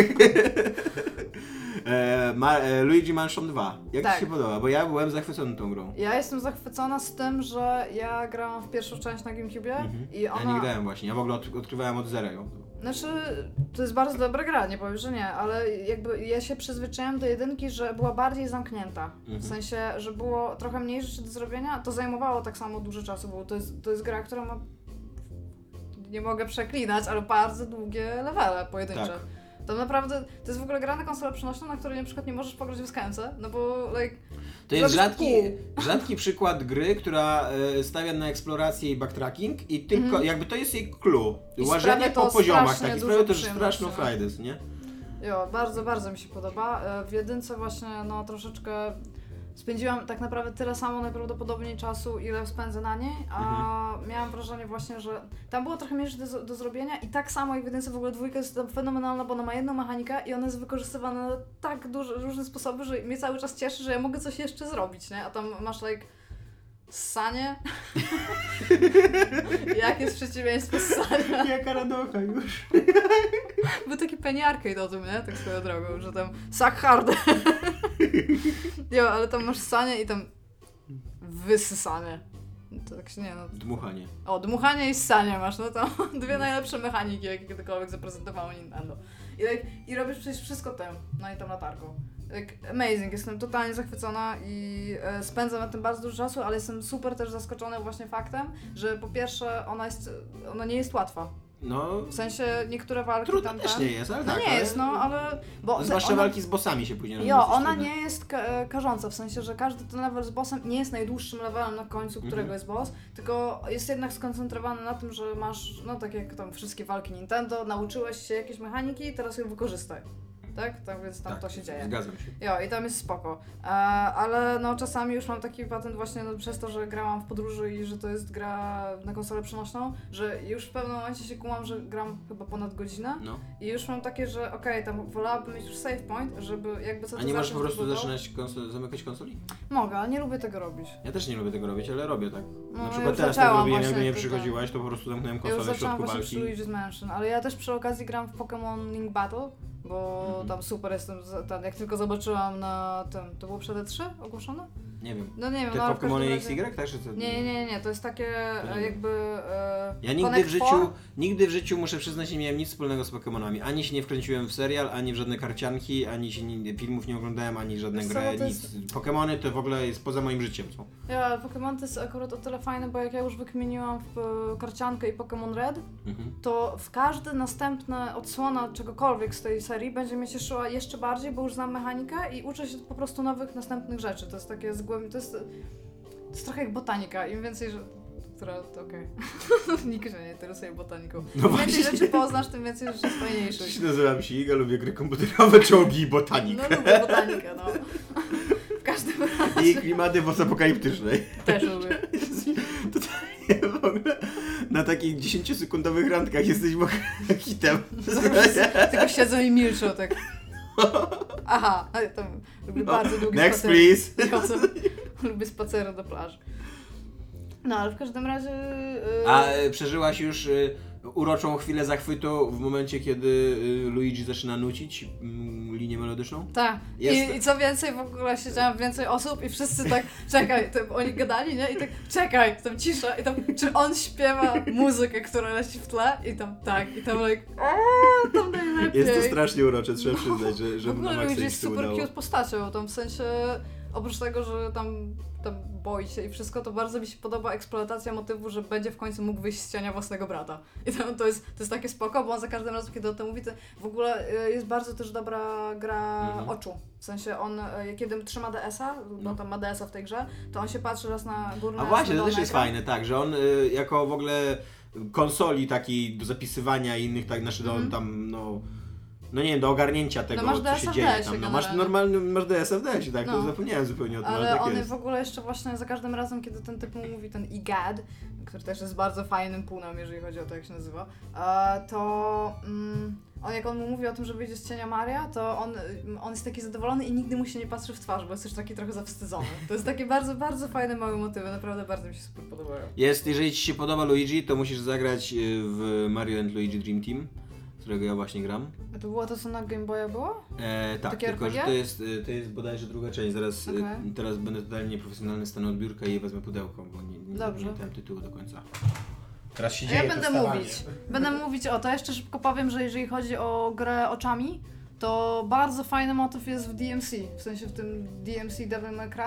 E, Ma, e, Luigi Mansion 2. Jak Tak. Ci się podoba? Bo ja byłem zachwycony tą grą. Ja jestem zachwycona z tym, że ja grałam w pierwszą część na GameCube Mhm. i Ja ona... nie grałem właśnie, ja w ogóle od, odkrywałem od zera ją. Znaczy, to jest bardzo dobra gra, nie powiem, że nie, ale jakby ja się przyzwyczaiłam do jedynki, że była bardziej zamknięta. Mhm. W sensie, że było trochę mniej rzeczy do zrobienia, to zajmowało tak samo dużo czasu, bo to jest, to jest gra, która ma... Nie mogę przeklinać, ale bardzo długie levele pojedyncze. Tak. To naprawdę, to jest w ogóle gra na konsolę przenośną, na której na przykład nie możesz pograć w skęce, no bo like... To jest rzadki, pół. rzadki przykład gry, która e, stawia na eksplorację i backtracking i tylko, Mhm. jakby to jest jej clue. I Łażenie to po poziomach takich, sprawia przyjemności, straszną frajdę, nie? Jo, bardzo, bardzo mi się podoba. E, W jedynce właśnie, no troszeczkę spędziłam tak naprawdę tyle samo najprawdopodobniej czasu, ile spędzę na niej, a miałam wrażenie właśnie, że tam było trochę mniej do, do zrobienia i tak samo jak w jedynce w ogóle dwójka jest tam fenomenalna, bo ona ma jedną mechanikę i ona jest wykorzystywana na tak duże, różne sposoby, że mnie cały czas cieszy, że ja mogę coś jeszcze zrobić, nie? A tam masz like ssanie. Jak jest przeciwieństwo ssania? Jaka radocha już. Był taki penny arcade o tym, nie? Tak swoją drogą, że tam suck hard. jo, ale tam masz sanie i tam wysysanie. To tak się nie no. Dmuchanie. O, dmuchanie i ssanie masz, no to dwie najlepsze mechaniki, jakie kiedykolwiek zaprezentowało Nintendo. I, like, I robisz przecież wszystko tym, no i tą latarką. like, amazing, jestem totalnie zachwycona i e, spędzam na tym bardzo dużo czasu, ale jestem super też zaskoczona właśnie faktem, że po pierwsze ona jest, ona nie jest łatwa. No, W sensie niektóre walki trudno tam też nie jest, ale No tak. nie ale... jest, no ale... Bo Zwłaszcza ona, walki z bossami się później Jo, ona trudne. nie jest ka- karząca, w sensie, że każdy ten level z bossem nie jest najdłuższym levelem na końcu, którego Mhm. jest boss, tylko jest jednak skoncentrowany na tym, że masz, no tak jak tam wszystkie walki Nintendo, nauczyłeś się jakiejś mechaniki i teraz ją wykorzystaj. Tak? Tak więc tam Tak, to się dzieje. Zgadzam się. Jo, i tam jest spoko. E, ale no czasami już mam taki patent właśnie no, przez to, że grałam w podróży i że to jest gra na konsolę przenośną, że już w pewnym momencie się kumam, że gram chyba ponad godzinę No. i już mam takie, że okej, tam wolałabym mieć już save point, żeby jakby co A nie możesz po prostu zaczynać konsol- zamykać konsoli? Mogę, ale nie lubię tego robić. Ja też nie lubię tego robić, ale robię tak. No, Na ja przykład już teraz tak zaczęłam robiłem, jak do właśnie mnie tylko. przychodziłaś, to po prostu zamknąłem Ja już konsolę w zaczęłam środku właśnie walki. przy Luigi's Mansion, ale ja też przy okazji gram w Pokémon Link Battle, bo Mhm. tam super jestem, tam, jak tylko zobaczyłam na tym, to było przed E3 ogłoszone? Nie wiem. No nie wiem, Te no ale w Pokémony każdym XY, tak? Czy co? Nie, nie, nie, nie, to jest takie To e, jakby e, Ja nigdy Connect w życiu, nigdy w życiu muszę przyznać, nie miałem nic wspólnego z Pokémonami. Ani się nie wkręciłem w serial, ani w żadne karcianki, ani się nie, filmów nie oglądałem, ani żadne Wiesz co, gry, no to nic. jest- Pokémony to w ogóle jest poza moim życiem są. Ja, Pokémon to jest akurat o tyle fajne, bo jak ja już wykminiłam w e, karciankę i Pokémon Red, Mhm. to w każdy następna odsłona czegokolwiek z tej serii będzie mnie cieszyła jeszcze bardziej, bo już znam mechanikę i uczę się po prostu nowych, następnych rzeczy. To jest takie zgłęb... to jest, to jest trochę jak botanika. Im więcej, że... Która, to okej. Nikt się nie interesuje botaniką. No Im więcej właśnie. rzeczy poznasz, tym więcej rzeczy jest fajniejszych. Cześć, nazywam się Iga, lubię gry komputerowe, czołgi i botanik. No lubię botanikę, no. W każdym razie I klimaty postapokaliptycznej. też lubię. Totalnie w ogóle na takich 10-sekundowych randkach jesteś hitem. Tylko siedzą i milczą tak. Aha, ale tam lubię bardzo długie Next spacery. please. Lubię spacery do plaży. No, ale w każdym razie... Yy, A e, przeżyłaś już e, uroczą chwilę zachwytu w momencie, kiedy e, Luigi zaczyna nucić mm, linię melodyczną? Tak. Jest- I, I co więcej, w ogóle siedziałam więcej osób i wszyscy tak, czekaj, tam oni gadali, nie? I tak, czekaj, tam cisza i tam, czy on śpiewa muzykę, która leci w tle? I tam, tak, i tam like, aaa, tam najlepiej. Jest to strasznie urocze, trzeba przyznać, że, W że na ogóle maksa Luigi jest super udało. cute postacią, tam w sensie, oprócz tego, że tam, tam boi się i wszystko, to bardzo mi się podoba eksploatacja motywu, że będzie w końcu mógł wyjść z cienia własnego brata. I to, to, jest, to jest takie spoko, bo on za każdym razem, kiedy o tym mówi, to w ogóle y, jest bardzo też dobra gra Mhm. oczu. W sensie on, y, kiedy trzyma DS-a, bo No. tam ma DS-a w tej grze, to on się patrzy raz na górny, A właśnie, to też jest fajne, tak, że on y, jako w ogóle konsoli takiej do zapisywania i innych, tak, znaczy do Mhm. tam, no, no nie wiem, do ogarnięcia tego, masz co się dzieje tam. No, masz normalny, masz w DS-ie, tak, to No. zapomniałem zupełnie o tym, ale, Ale tak on jest. w ogóle jeszcze właśnie za każdym razem, kiedy ten typ mu mówi, ten IGAD, który też jest bardzo fajnym punem, jeżeli chodzi o to, jak się nazywa, e, to mm, on jak on mu mówi o tym, że wyjdzie z cienia Maria, to on, on jest taki zadowolony i nigdy mu się nie patrzy w twarz, bo jest też taki trochę zawstydzony. To jest takie bardzo, bardzo fajne małe motywy, naprawdę bardzo mi się super podobają. Jest, jeżeli Ci się podoba Luigi, to musisz zagrać y, w Mario and Luigi Dream Team, którego ja właśnie gram. A to było to, co na Game Boya było? E, tak, Takie tylko że to jest, y, to jest bodajże druga część. Zaraz, y, Okej. teraz będę totalnie nieprofesjonalny, stanę od biurka i wezmę pudełko, bo nie, nie Dobrze. zapamiętałem tytułu do końca. Teraz się dzieje ja będę mówić. Będę mówić o to. Jeszcze szybko powiem, że jeżeli chodzi o grę oczami, to bardzo fajny motyw jest w DMC. W sensie w tym DMC Devil May Cry.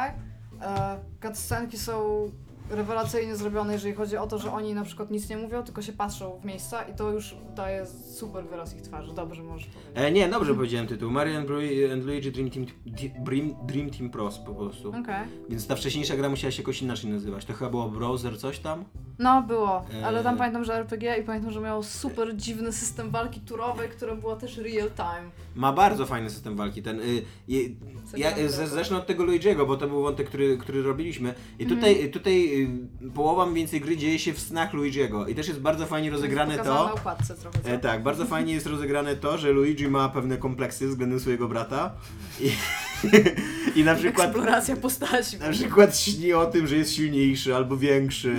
E, Cutscenki są rewelacyjnie zrobione, jeżeli chodzi o to, że oni na przykład nic nie mówią, tylko się patrzą w miejsca i to już daje super wyraz ich twarzy. Dobrze powiedzieć. E, nie, dobrze powiedziałem tytuł. Mario and, and Luigi Dream Team, Dream, Dream Team Pros po prostu. Okej. Więc ta wcześniejsza gra musiała się jakoś inaczej nazywać. To chyba było Browser coś tam? No, było, ale tam E. pamiętam, że RPG i pamiętam, że miało super dziwny system walki turowej, które było też real time. Ma bardzo fajny system walki. Ten, y, Co ja, zacznę od tego Luigi'ego, bo to był wątek, który, który robiliśmy. I Mhm. tutaj, tutaj y, połowa mniej więcej gry dzieje się w snach Luigi'ego. I też jest bardzo fajnie rozegrane to. na okładce trochę? E, tak, bardzo fajnie jest rozegrane to, że Luigi ma pewne kompleksy względem swojego brata. I, i na przykład. Eksploracja postaci. Na przykład śni o tym, że jest silniejszy albo większy.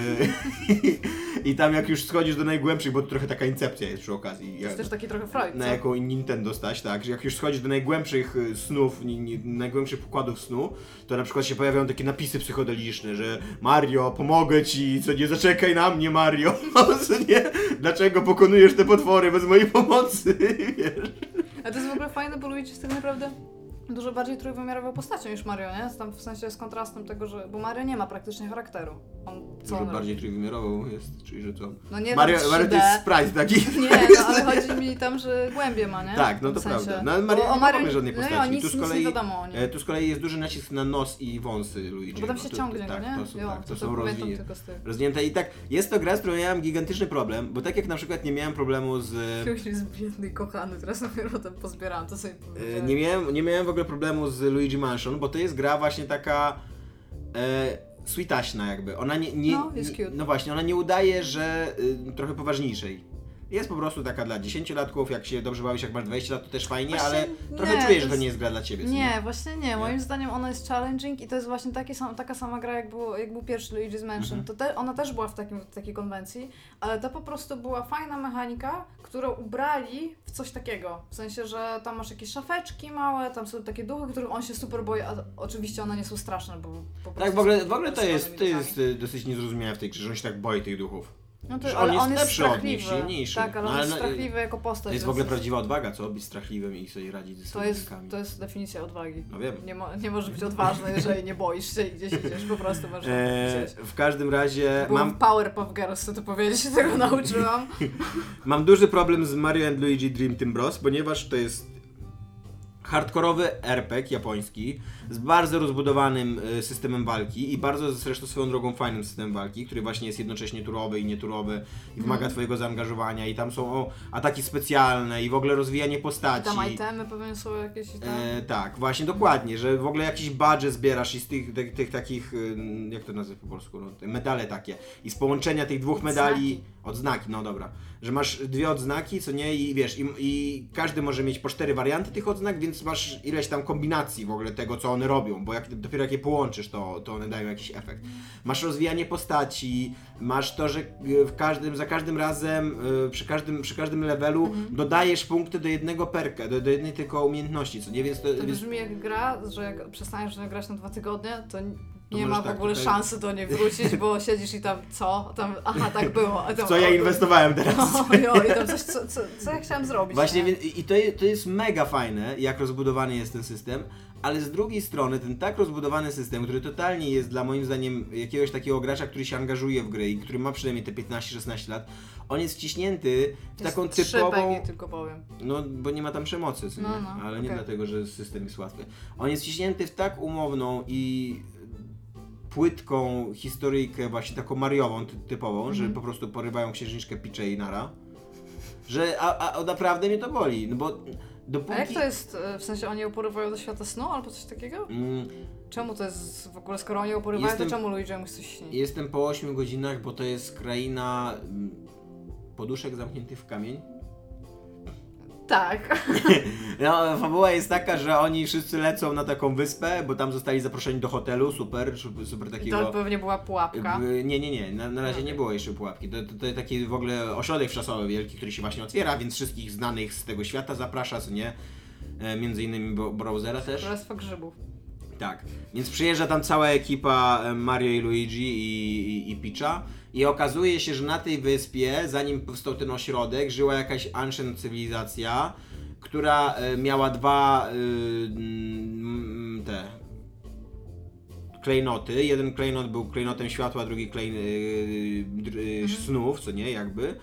I tam jak już schodzisz do najgłębszych, bo to trochę taka incepcja jest przy okazji. To jest też taki trochę Freud, na co? jaką Nintendo stać, tak, że jak już schodzisz do najgłębszych y, snów, ni, ni, najgłębszych pokładów snu, to na przykład się pojawiają takie napisy psychodeliczne, że Mario, pomogę ci, co nie zaczekaj na mnie Mario, co nie, dlaczego pokonujesz te potwory bez mojej pomocy, wiesz. A to jest w ogóle fajne, bo Luigi jest tak naprawdę dużo bardziej trójwymiarową postacią niż Mario, nie? Tam w sensie z kontrastem tego, że... Bo Mario nie ma praktycznie charakteru. On co Dużo on bardziej trójwymiarową jest, czyli że co? No nie Mario, no, Mario to 3D. jest sprite taki. Nie, no ale chodzi mi tam, że głębie ma, nie? Tak, no W to sensie. prawda. No, ale Mario nie o Mario mamy żadnej No postaci. nie, nic, Tu z nic kolei- nie wiadomo. E, tu z kolei jest duży nacisk na nos i wąsy Luigi. Bo tam się to- ciągnie tak, nie? To są, Jo, tak, to to są rozwinie, rozwinięte. I tak, jest to gra, z którą miałem gigantyczny problem, bo tak jak na przykład nie miałem problemu z... Już jest biedny i kochany, teraz dopiero ten pozbierałam, to sobie E, powiedziałem. Nie miałem, nie miałem w ogóle problemu z Luigi Mansion, bo to jest gra właśnie taka e, sweetaśna jakby. Ona nie, nie, No, jest cute. no właśnie, ona nie udaje, że y, trochę poważniejszej. Jest po prostu taka dla 10-latków, jak się dobrze bawisz, jak masz 20 lat, to też fajnie, Właśnie ale trochę nie, czujesz, to że to nie jest gra dla ciebie. Nie, właśnie nie. Nie? Moim zdaniem ona jest challenging i to jest właśnie taki sam, taka sama gra, jak, było, jak był pierwszy Luigi's Mansion. Mhm. To te, ona też była w, takim, w takiej konwencji, ale to po prostu była fajna mechanika, którą ubrali w coś takiego. W sensie, że tam masz jakieś szafeczki małe, tam są takie duchy, których on się super boi, a oczywiście one nie są straszne, bo po prostu Tak, w ogóle, w ogóle to jest, to jest y, dosyć niezrozumiałe w tej grze, że on się tak boi tych duchów. No to, on jest on jest lepszy od nich, strachliwy. silniejszy. Tak, ale No, on ale jest no, strachliwy jako postać. To jest w ogóle prawdziwa odwaga, co? Być strachliwym i sobie radzić ze swoimi duchami. to jest definicja odwagi. No wiem. Nie, mo, nie możesz być odważny, jeżeli nie boisz się i gdzieś idziesz, po prostu masz Eee, w każdym razie Byłam mam, Powerpuff Girls, co to powiedzieć, się tego nauczyłam. mam duży problem z Mario and Luigi Dream Team Bros, ponieważ to jest hardkorowy RPG japoński z bardzo rozbudowanym y, systemem walki i bardzo zresztą swoją drogą fajnym systemem walki, który właśnie jest jednocześnie turowy i nieturowy i wymaga Mhm. twojego zaangażowania i tam są o, ataki specjalne i w ogóle rozwijanie postaci. tam itemy pewnie są jakieś tam. E, tak, właśnie dokładnie, że w ogóle jakiś badże zbierasz i z tych, tych, tych takich, y, jak to nazwać po polsku, no, medale takie i z połączenia tych dwóch medali, Odznaki. odznaki, no dobra, że masz dwie odznaki, co nie, i wiesz, i, i każdy może mieć po cztery warianty tych odznak, więc masz ileś tam kombinacji w ogóle tego, co one robią, bo jak, dopiero jak je połączysz, to, to one dają jakiś efekt. Masz rozwijanie postaci, masz to, że y, w każdym, za każdym razem, y, przy każdym, przy każdym levelu Mhm. dodajesz punkty do jednego perka, do, do jednej tylko umiejętności, co nie, więc to, To brzmi jak gra, że jak przestaniesz grać na dwa tygodnie, to nie ma w tak ogóle tutaj- szansy do niej wrócić, bo siedzisz i tam co? Tam, aha, tak było. Tam, co ja inwestowałem teraz. No, i tam coś, co, co, co ja chciałam zrobić. Właśnie, nie? i to, to jest mega fajne, jak rozbudowany jest ten system, ale z drugiej strony ten tak rozbudowany system, który totalnie jest dla moim zdaniem jakiegoś takiego gracza, który się angażuje w gry i który ma przynajmniej te 15-16 lat, on jest wciśnięty w Jest taką typową... pegi, tylko powiem. No, bo nie ma tam przemocy, co nie? No, no, ale nie okej. dlatego, że system jest łatwy. On jest wciśnięty w tak umowną i płytką historyjkę, właśnie taką mariową, ty- typową, że Mhm. po prostu porywają księżniczkę Picze i Nara, że a, a, naprawdę mnie to boli, no bo dopóki... A jak to jest, e, w sensie oni ją porywają do świata snu albo coś takiego? Mm, Czemu to jest w ogóle, skoro oni ją porywają, Jestem- to czemu Luigi mu coś śni? Jestem po 8 godzinach, bo to jest kraina mm, poduszek zamkniętych w kamień. Tak. No, fabuła jest taka, że oni wszyscy lecą na taką wyspę, bo tam zostali zaproszeni do hotelu, super, super, takiego... to pewnie była pułapka. Nie, nie, nie, na, na razie nie było jeszcze pułapki. To, to, to taki w ogóle ośrodek wczasowy wielki, który się właśnie otwiera, więc wszystkich znanych z tego świata zaprasza, co nie? E, między innymi Browsera też. Królestwo grzybów. Tak. Więc przyjeżdża tam cała ekipa Mario i Luigi i, i, i Peacha i okazuje się, że na tej wyspie, zanim powstał ten ośrodek, żyła jakaś ancient cywilizacja, która e, miała dwa y, mm, te klejnoty. Jeden klejnot był klejnotem światła, drugi klejn y, y, snów, co nie, jakby.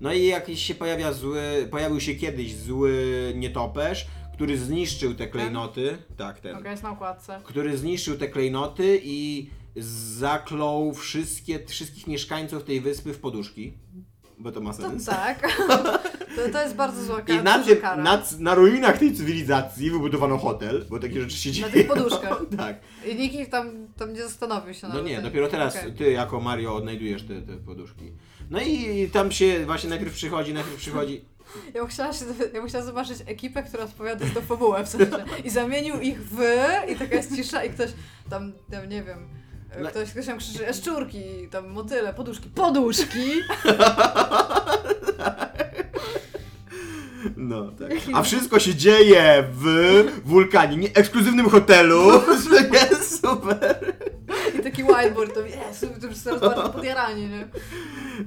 No i jakiś się pojawia zły, pojawił się kiedyś zły nietoperz, który zniszczył te klejnoty. Tak, ten Okej, jest na okładce. który zniszczył te klejnoty i zaklął wszystkie, wszystkich mieszkańców tej wyspy w poduszki. Bo to ma To sens. tak. To, to jest bardzo zła kara. I na, duża tym, kara. na, na ruinach tej cywilizacji wybudowano hotel, bo takie rzeczy się dzieje. Na tych poduszkach. tak. I nikt ich tam, tam nie zastanowił się No nawet. nie, dopiero teraz Okej. ty jako Mario odnajdujesz te, te poduszki. No i tam się właśnie najpierw przychodzi, najpierw przychodzi. Ja chciała się, ja chciała zobaczyć ekipę, która odpowiada za fabułę w sensie. I zamienił ich w i taka jest cisza i ktoś tam, tam nie wiem, No. ktoś, ktoś tam krzyczy jaszczurki, tam motyle, poduszki. Poduszki! No tak. A wszystko się dzieje w wulkanie, nie ekskluzywnym hotelu. To jest super. I taki whiteboard, to jest, to już bardziej podjaranie, nie?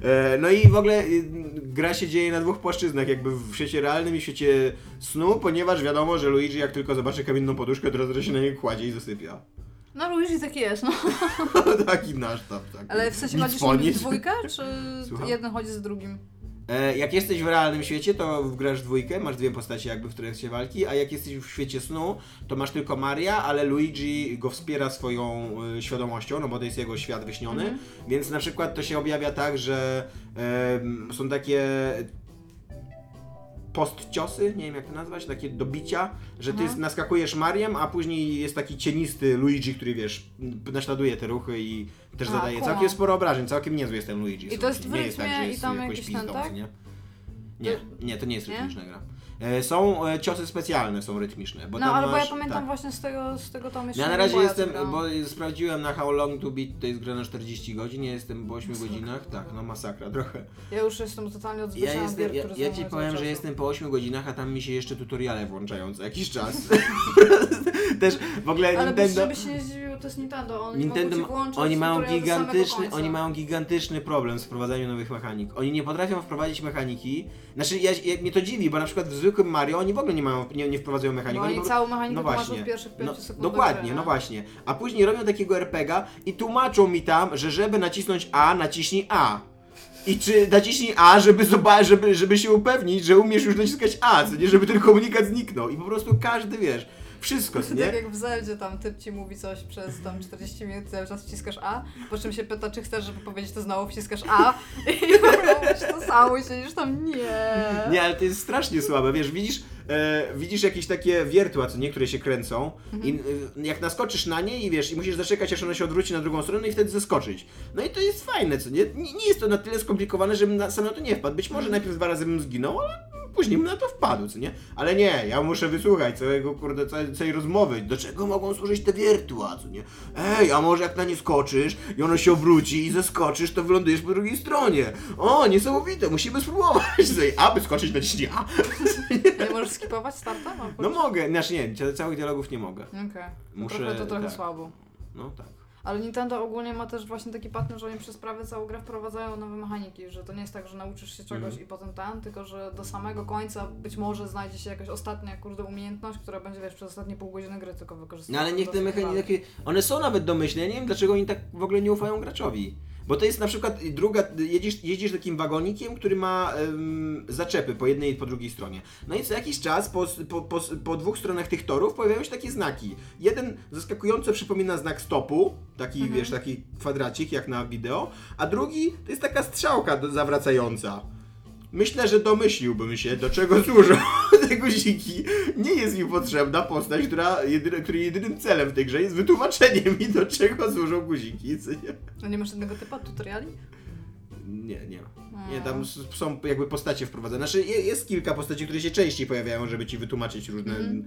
E, No i w ogóle y, gra się dzieje na dwóch płaszczyznach, jakby w świecie realnym i w świecie snu, ponieważ wiadomo, że Luigi jak tylko zobaczy kamienną poduszkę, to razu się na niej kładzie i zasypia. No Luigi taki jest, no. Taki nasz tam. Tak. Ale w sensie w dwójkę, czy Słucham? jeden chodzi z drugim? E, Jak jesteś w realnym świecie, to grasz w dwójkę, masz dwie postacie jakby w trakcie walki, a jak jesteś w świecie snu, to masz tylko Maria, ale Luigi go wspiera swoją y, świadomością, no bo to jest jego świat wyśniony, Mhm. więc na przykład to się objawia tak, że em, są takie postciosy, nie wiem jak to nazwać, takie dobicia, że ty jest, naskakujesz Mariem, a później jest taki cienisty Luigi, który wiesz, naśladuje te ruchy i też A, zadaje całkiem sporo obrażeń, całkiem niezły jest ten Luigi. I to jest w nie jest tak, rytmie że i tam jakiś ten, pizdą, tak? co nie? Nie, nie, to nie jest rytmiczna gra. E, Są e, ciosy specjalne, są rytmiczne. Bo No, tam ale bo ja masz, pamiętam tak. właśnie z tego, z tego tam jeszcze Ja na razie ja jestem, grałam. bo sprawdziłem na How Long to Beat, to jest gra na 40 godzin, ja jestem po 8 godzinach, tak, no masakra trochę. Ja już jestem totalnie Ja, odzwyczajona jestem, gier, ja, ja ci powiem, że jestem po 8 godzinach, a tam mi się jeszcze tutoriale włączają co jakiś czas. Też w ogóle Ale Nintendo... Żeby się nie zdziwiło, to jest Nintendo, oni Nintendo, włączyć oni mają gigantyczny, oni mają gigantyczny problem z wprowadzaniem nowych mechanik. Oni nie potrafią wprowadzić mechaniki. Znaczy, ja, ja, mnie to dziwi, bo na przykład w zwykłym Mario oni w ogóle nie mają, nie, nie wprowadzają mechanik. Bo oni po- całą mechanikę no właśnie. w pierwszych 5 no, sekundach Dokładnie, gry, no nie? właśnie. A później robią takiego RPGa i tłumaczą mi tam, że żeby nacisnąć A, naciśnij A. I czy naciśnij A, żeby, zoba- żeby, żeby się upewnić, że umiesz już naciskać A, co nie, żeby ten komunikat zniknął. I po prostu każdy, wiesz, wszystko, co nie? Tak jak w Zeldzie tam typ ci mówi coś przez tam 40 minut, cały czas wciskasz A, po czym się pyta, czy chcesz, żeby powiedzieć to znowu, wciskasz A i robisz to samo i siedzisz tam, nie. Nie, ale to jest strasznie słabe, wiesz, widzisz, e, widzisz jakieś takie wiertła, co niektóre się kręcą i e, jak naskoczysz na nie i wiesz, i musisz zaczekać, aż ona się odwróci na drugą stronę i wtedy zeskoczyć. No i to jest fajne, co nie? Nie, nie jest to na tyle skomplikowane, żebym na, sam na to nie wpadł. Być może najpierw dwa razy bym zginął, ale później bym na to wpadł, co nie? Ale nie, ja muszę wysłuchać całego, kurde, całej, całej rozmowy. Do czego mogą służyć te wiertła, co nie? Ej, a może jak na nie skoczysz i ono się obróci i zeskoczysz, to wylądujesz po drugiej stronie. O, niesamowite, musimy spróbować. Aby skoczyć na A. Nie możesz skipować starta? No mogę, znaczy nie, ca- całych dialogów nie mogę. Okej, okay. Muszę- trochę, to trochę tak. słabo. No tak. Ale Nintendo ogólnie ma też właśnie taki pattern, że oni przez prawie całą grę wprowadzają nowe mechaniki, że to nie jest tak, że nauczysz się czegoś Mhm. i potem ten, tylko że do samego końca być może znajdzie się jakaś ostatnia, kurde, umiejętność, która będzie, wiesz, przez ostatnie pół godziny gry tylko No wykorzystywana. ale niech te mechaniki, takie- one są nawet domyślne, nie wiem dlaczego oni tak w ogóle nie ufają graczowi. Bo to jest na przykład druga, jedziesz, jedziesz takim wagonikiem, który ma em, zaczepy po jednej i po drugiej stronie. No i co jakiś czas po, po, po, po dwóch stronach tych torów pojawiają się takie znaki. Jeden zaskakująco przypomina znak stopu, taki Mhm. wiesz, taki kwadracik jak na wideo, a drugi to jest taka strzałka do, zawracająca. Myślę, że domyśliłbym się, do czego służą te guziki. Nie jest mi potrzebna postać, która jedyny, której jedynym celem w tej grze jest wytłumaczenie mi, do czego służą guziki. No nie masz żadnego typu tutoriali? Nie, nie. Mm. Nie, tam są jakby postacie wprowadzone. Znaczy je- jest kilka postaci, które się częściej pojawiają, żeby ci wytłumaczyć różne Mhm.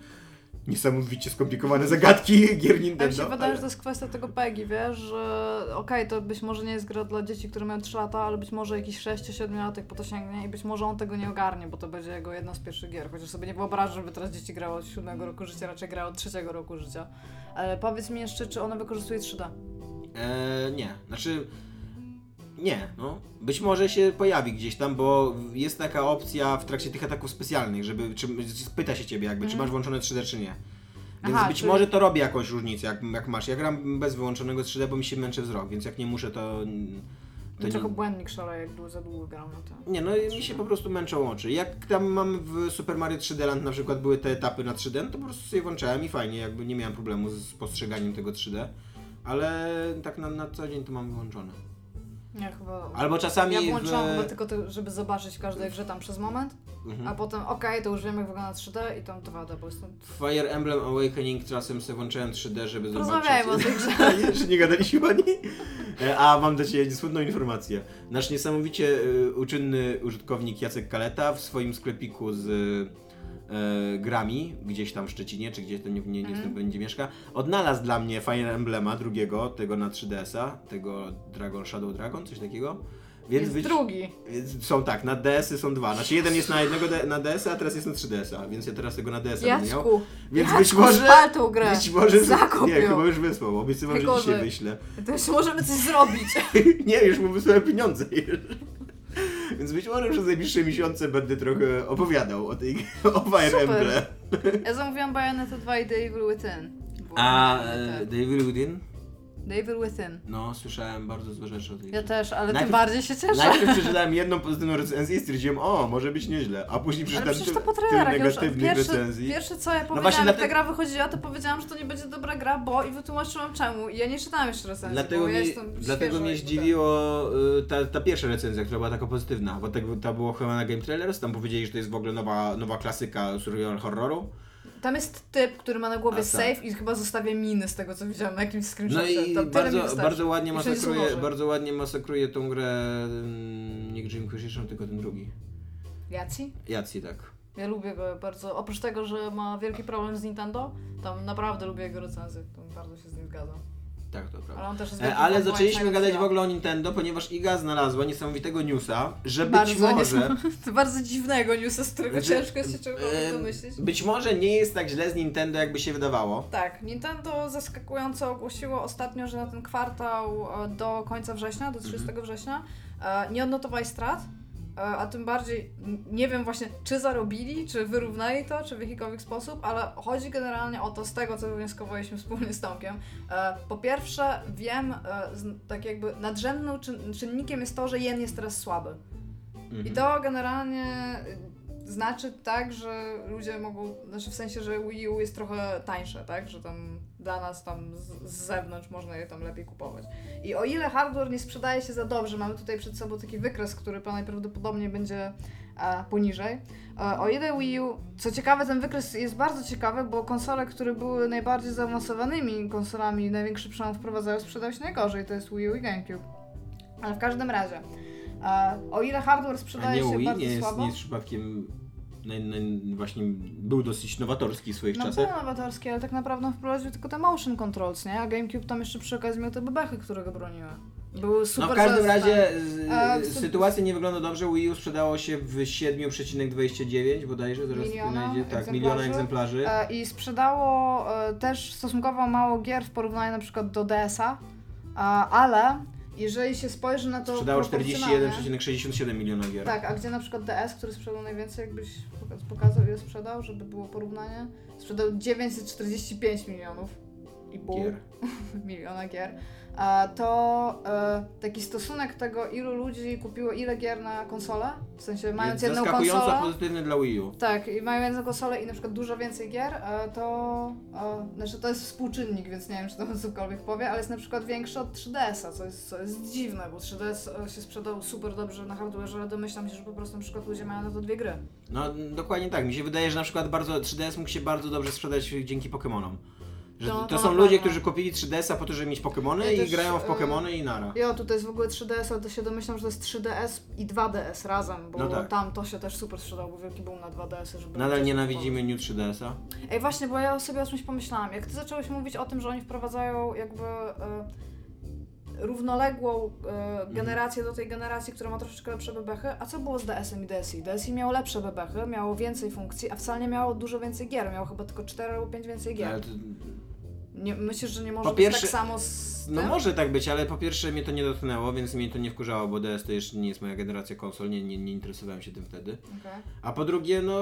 Niesamowicie skomplikowane zagadki gier Ja mi Nintendo. się wydaje, ale- że to jest kwestia tego PEGI, wiesz, że okej, to być może nie jest gra dla dzieci, które mają 3 lata, ale być może jakiś 6-7 latek po to sięgnie i być może on tego nie ogarnie, bo to będzie jego jedna z pierwszych gier. Chociaż sobie nie wyobrażam, żeby teraz dzieci grało od 7 roku życia, raczej grało od 3 roku życia. Ale powiedz mi jeszcze, czy one wykorzystuje 3D? Eee, nie, znaczy. Nie, no. Być może się pojawi gdzieś tam, bo jest taka opcja w trakcie tych ataków specjalnych, żeby. Czy, pyta się ciebie, jakby, czy Mhm. masz włączone 3D, czy nie. Więc Aha, być czyli- może to robi jakąś różnicę, jak, jak masz. Ja gram bez wyłączonego 3D, bo mi się męczy wzrok, więc jak nie muszę, to. to To nie, trochę błędnik szaleje, jak długo, za długo gram na to. nie, no mi się po prostu męczą oczy. Jak tam mam w Super Mario 3D Land na przykład były te etapy na 3D, no to po prostu sobie włączałem i fajnie, jakby nie miałem problemu z postrzeganiem tego 3D. Ale tak na, na co dzień to mam wyłączone. Ja chyba... Albo czasami ja w- włączyłam chyba tylko to, żeby zobaczyć w każdej grze tam przez moment, Mhm. a potem okej, to już wiem jak wygląda 3D i tam 2D, bo jestem... Fire Emblem Awakening czasem sobie włączyłem 3D, żeby zobaczyć. O tej grze. Jeszcze nie gadaliśmy ani. E, A mam do Ciebie smutną informację. Nasz niesamowicie e, uczynny użytkownik Jacek Kaleta w swoim sklepiku z e, grami, gdzieś tam w Szczecinie, czy gdzieś tam nie, nie, nie Mhm. będzie mieszka, odnalazł dla mnie Fire Emblema drugiego, tego na 3DS-a, tego Dragon Shadow Dragon, coś takiego. Więc Jest być- drugi. Są tak, na DS-y są dwa. Znaczy jeden jest na jednego na DS-a, a teraz jest na 3DS-a, więc ja teraz tego na DS-a będę miał. Więc Jacku, być może. tą grę. Być może. Zakup nie, chyba już wysłał. Obiecywam, że dzisiaj wyślę. To jeszcze możemy coś zrobić. nie, już mu wysłałem pieniądze. Więc być może przez najbliższe miesiące będę trochę opowiadał o tej o Fire Super. Emblem. Ja zamówiłam Bayonetta 2 i The Evil Within. Bo- A tak. e? The Evil Within. No, słyszałem bardzo złe rzeczy o tej Ja grze. też, ale tym Najpierw- bardziej się cieszę. Najpierw przeczytałem jedną pozytywną recenzję i stwierdziłem, o, może być nieźle, a później Ale przeczytałem przecież to tyle, po tyle trailerach już negatywnych pierwsze, recenzji. pierwsze co ja powiedziałam, właśnie jak dlatego- ta gra wychodziła, to powiedziałam, że to nie będzie dobra gra, bo i wytłumaczyłam czemu. I ja nie czytałam jeszcze recenzji, Dlatego, bo ja mnie, jestem dlatego świeża mnie jakby zdziwiło y, ta, ta pierwsza recenzja, która była taka pozytywna, bo tego, ta było chyba na Game Trailers, tam powiedzieli, że to jest w ogóle nowa, nowa klasyka survival horroru. Tak. Tam jest typ, który ma na głowie A, tak. safe i chyba zostawia miny z tego, co widziałam na jakimś No screenshocie. i tyle mi bardzo, bardzo, ładnie I masakruje, bardzo ładnie masakruje tą grę mm, nie Jim Inquisition, tylko ten drugi. Jaci? Jacji, tak. Ja lubię go bardzo. Oprócz tego, że ma wielki problem z Nintendo, tam naprawdę lubię jego recenzje. To bardzo się z nim zgadzam. Tak, to prawda. Ale on też jest E, wielkim Ale fanboyem zaczęliśmy Silent gadać Hilla. w ogóle o Nintendo, ponieważ Iga znalazła niesamowitego newsa, że być Bardzo może... To bardzo dziwnego newsa, z którego Znaczy, ciężko się czegoś e, domyślić. Być może nie jest tak źle z Nintendo, jakby się wydawało. Tak, Nintendo zaskakująco ogłosiło ostatnio, że na ten kwartał e, do końca września, do 30 Mhm. września, e, nie odnotowali strat, a tym bardziej nie wiem właśnie, czy zarobili, czy wyrównali to, czy w jakikolwiek sposób, ale chodzi generalnie o to, z tego co wywnioskowaliśmy wspólnie z Tomkiem. E, Po pierwsze, wiem, e, tak jakby nadrzędnym czyn- czynnikiem jest to, że jen jest teraz słaby. Mhm. I to generalnie znaczy tak, że ludzie mogą, znaczy w sensie, że Wii U jest trochę tańsze, tak? Że tam dla nas tam z, z zewnątrz można je tam lepiej kupować. I o ile hardware nie sprzedaje się za dobrze, mamy tutaj przed sobą taki wykres, który najprawdopodobniej będzie e, poniżej. E, o ile Wii U, co ciekawe, ten wykres jest bardzo ciekawy, bo konsole, które były najbardziej zaawansowanymi konsolami, największy przełom wprowadzają, sprzedały się najgorzej, to jest Wii U i GameCube. Ale w każdym razie, e, o ile hardware A sprzedaje nie się Wii bardzo nie jest, słabo, nie jest przypadkiem naj, naj, właśnie był dosyć nowatorski w swoich no czasach. był nowatorskie, ale tak naprawdę wprowadził tylko te motion controls, nie? A GameCube tam jeszcze przy okazji miał te bebechy, które go broniły. Były super No w każdym razie z, E, sytuacja nie wygląda dobrze. Wii U sprzedało się w 7,29 bodajże, zaraz Miliona znajdzie, tak, egzemplarzy. miliona egzemplarzy. E, I sprzedało e, też stosunkowo mało gier w porównaniu na przykład do DS-a, a, ale jeżeli się spojrzy na to Sprzedało proporcjonalnie- 41,67 miliona gier. Tak, a gdzie na przykład DS, który sprzedał najwięcej, jakbyś poka- pokazał ile sprzedał, żeby było porównanie? Sprzedał 945 milionów i pół Gier. miliona gier. To e, taki stosunek tego, ilu ludzi kupiło ile gier na konsolę, w sensie mając Jest jedną konsolę. pozytywny dla Wii U. Tak, i mają jedną konsolę i na przykład dużo więcej gier, e, to e, znaczy to jest współczynnik, więc nie wiem, czy to cokolwiek powie, ale jest na przykład większy od 3DS-a, co jest, co jest dziwne, bo 3DS się sprzedał super dobrze na hardware, ale domyślam się, że po prostu na przykład ludzie mają na to dwie gry. No dokładnie tak. Mi się wydaje, że na przykład bardzo 3DS mógł się bardzo dobrze sprzedać dzięki Pokémonom. Że No, to, to są ludzie, pewno. którzy kupili 3DS-a po to, żeby mieć Pokémony Ja i też, grają w Pokémony i nara. Jo, tutaj jest w ogóle 3DS, ale to się domyślam, że to jest 3DS i 2DS razem, bo No tak. tam to się też super sprzedało, bo wielki boom na 2DS, żeby Nadal nienawidzimy New 3DS-a. kupować. Ej, właśnie, bo ja sobie o czymś pomyślałam. Jak ty zacząłeś mówić o tym, że oni wprowadzają jakby e, równoległą e, generację do tej generacji, która ma troszeczkę lepsze bebechy, a co było z DS-em i DSi? DSi miało lepsze bebechy, miało więcej funkcji, a wcale nie miało dużo więcej gier, miało chyba tylko 4 albo 5 więcej gier. To, Nie, myślisz, że nie może Po być pierwsze- tak samo z no tym? może tak być, ale po pierwsze mnie to nie dotknęło, więc mnie to nie wkurzało, bo DS to jeszcze nie jest moja generacja konsol, nie, nie, nie interesowałem się tym wtedy. Okej. A po drugie, no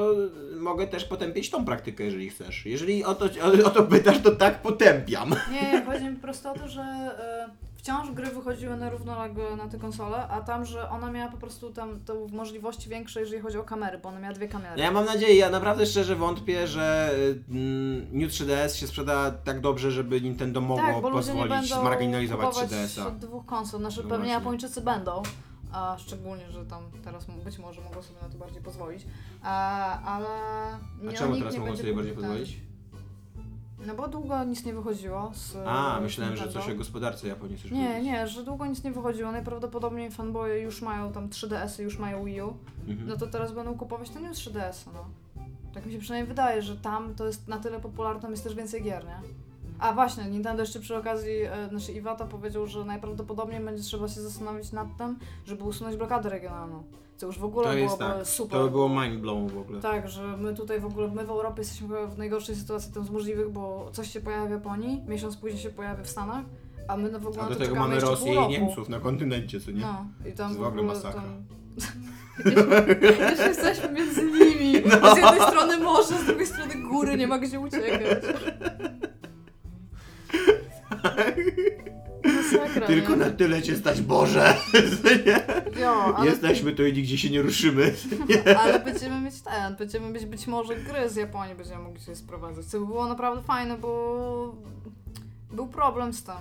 mogę też potępić tą praktykę, jeżeli chcesz. Jeżeli o to, o, o to pytasz, to tak potępiam. Nie, nie, chodzi mi po prostu o to, że e, wciąż gry wychodziły na równolegle na te konsole, a tam, że ona miała po prostu tam to możliwości większe, jeżeli chodzi o kamery, bo ona miała dwie kamery. Ja mam nadzieję, ja naprawdę szczerze wątpię, że mm, New 3DS się sprzeda tak dobrze, żeby Nintendo mogło tak, bo pozwolić zmarginalizować kupować 3DS-a. dwóch konsol, znaczy No pewnie właśnie. Japończycy będą, a szczególnie, że tam teraz być może mogą sobie na to bardziej pozwolić, a, ale A nie, czemu nikt teraz nie mogą sobie bardziej pozwolić? No bo długo nic nie wychodziło z A, z myślałem, że coś o gospodarce Japonii chcesz Nie, powiedzieć. nie, że długo nic nie wychodziło. Najprawdopodobniej fanboye już mają tam 3DS-y, już mają Wii U. Mhm. No to teraz będą kupować ten już 3DS, no. Tak mi się przynajmniej wydaje, że tam to jest na tyle popularne, tam jest też więcej gier, nie? A właśnie, Nintendo jeszcze przy okazji, e, znaczy Iwata powiedział, że najprawdopodobniej będzie trzeba się zastanowić nad tym, żeby usunąć blokadę regionalną. Co już w ogóle To byłoby tak. super. To by było mind blown w ogóle. Tak, że my tutaj w ogóle, my w Europie jesteśmy w najgorszej sytuacji tam z możliwych, bo coś się pojawia w Japonii, miesiąc później się pojawia w Stanach, a my no w ogóle A na do tego mamy jeszcze Rosję i. Niemców na kontynencie, co nie? No, i tam w w ogóle masakra. tam... Już jesteśmy między nimi. No. Z jednej strony morze, z drugiej strony góry, nie ma gdzie uciekać. Tylko na tyle cię stać Boże! Jo, ale, Jesteśmy tu i nigdzie się nie ruszymy. ale będziemy mieć ten, będziemy mieć być może gry z Japonii, będziemy mogli się sprowadzać, co by było naprawdę fajne, bo był problem z tym.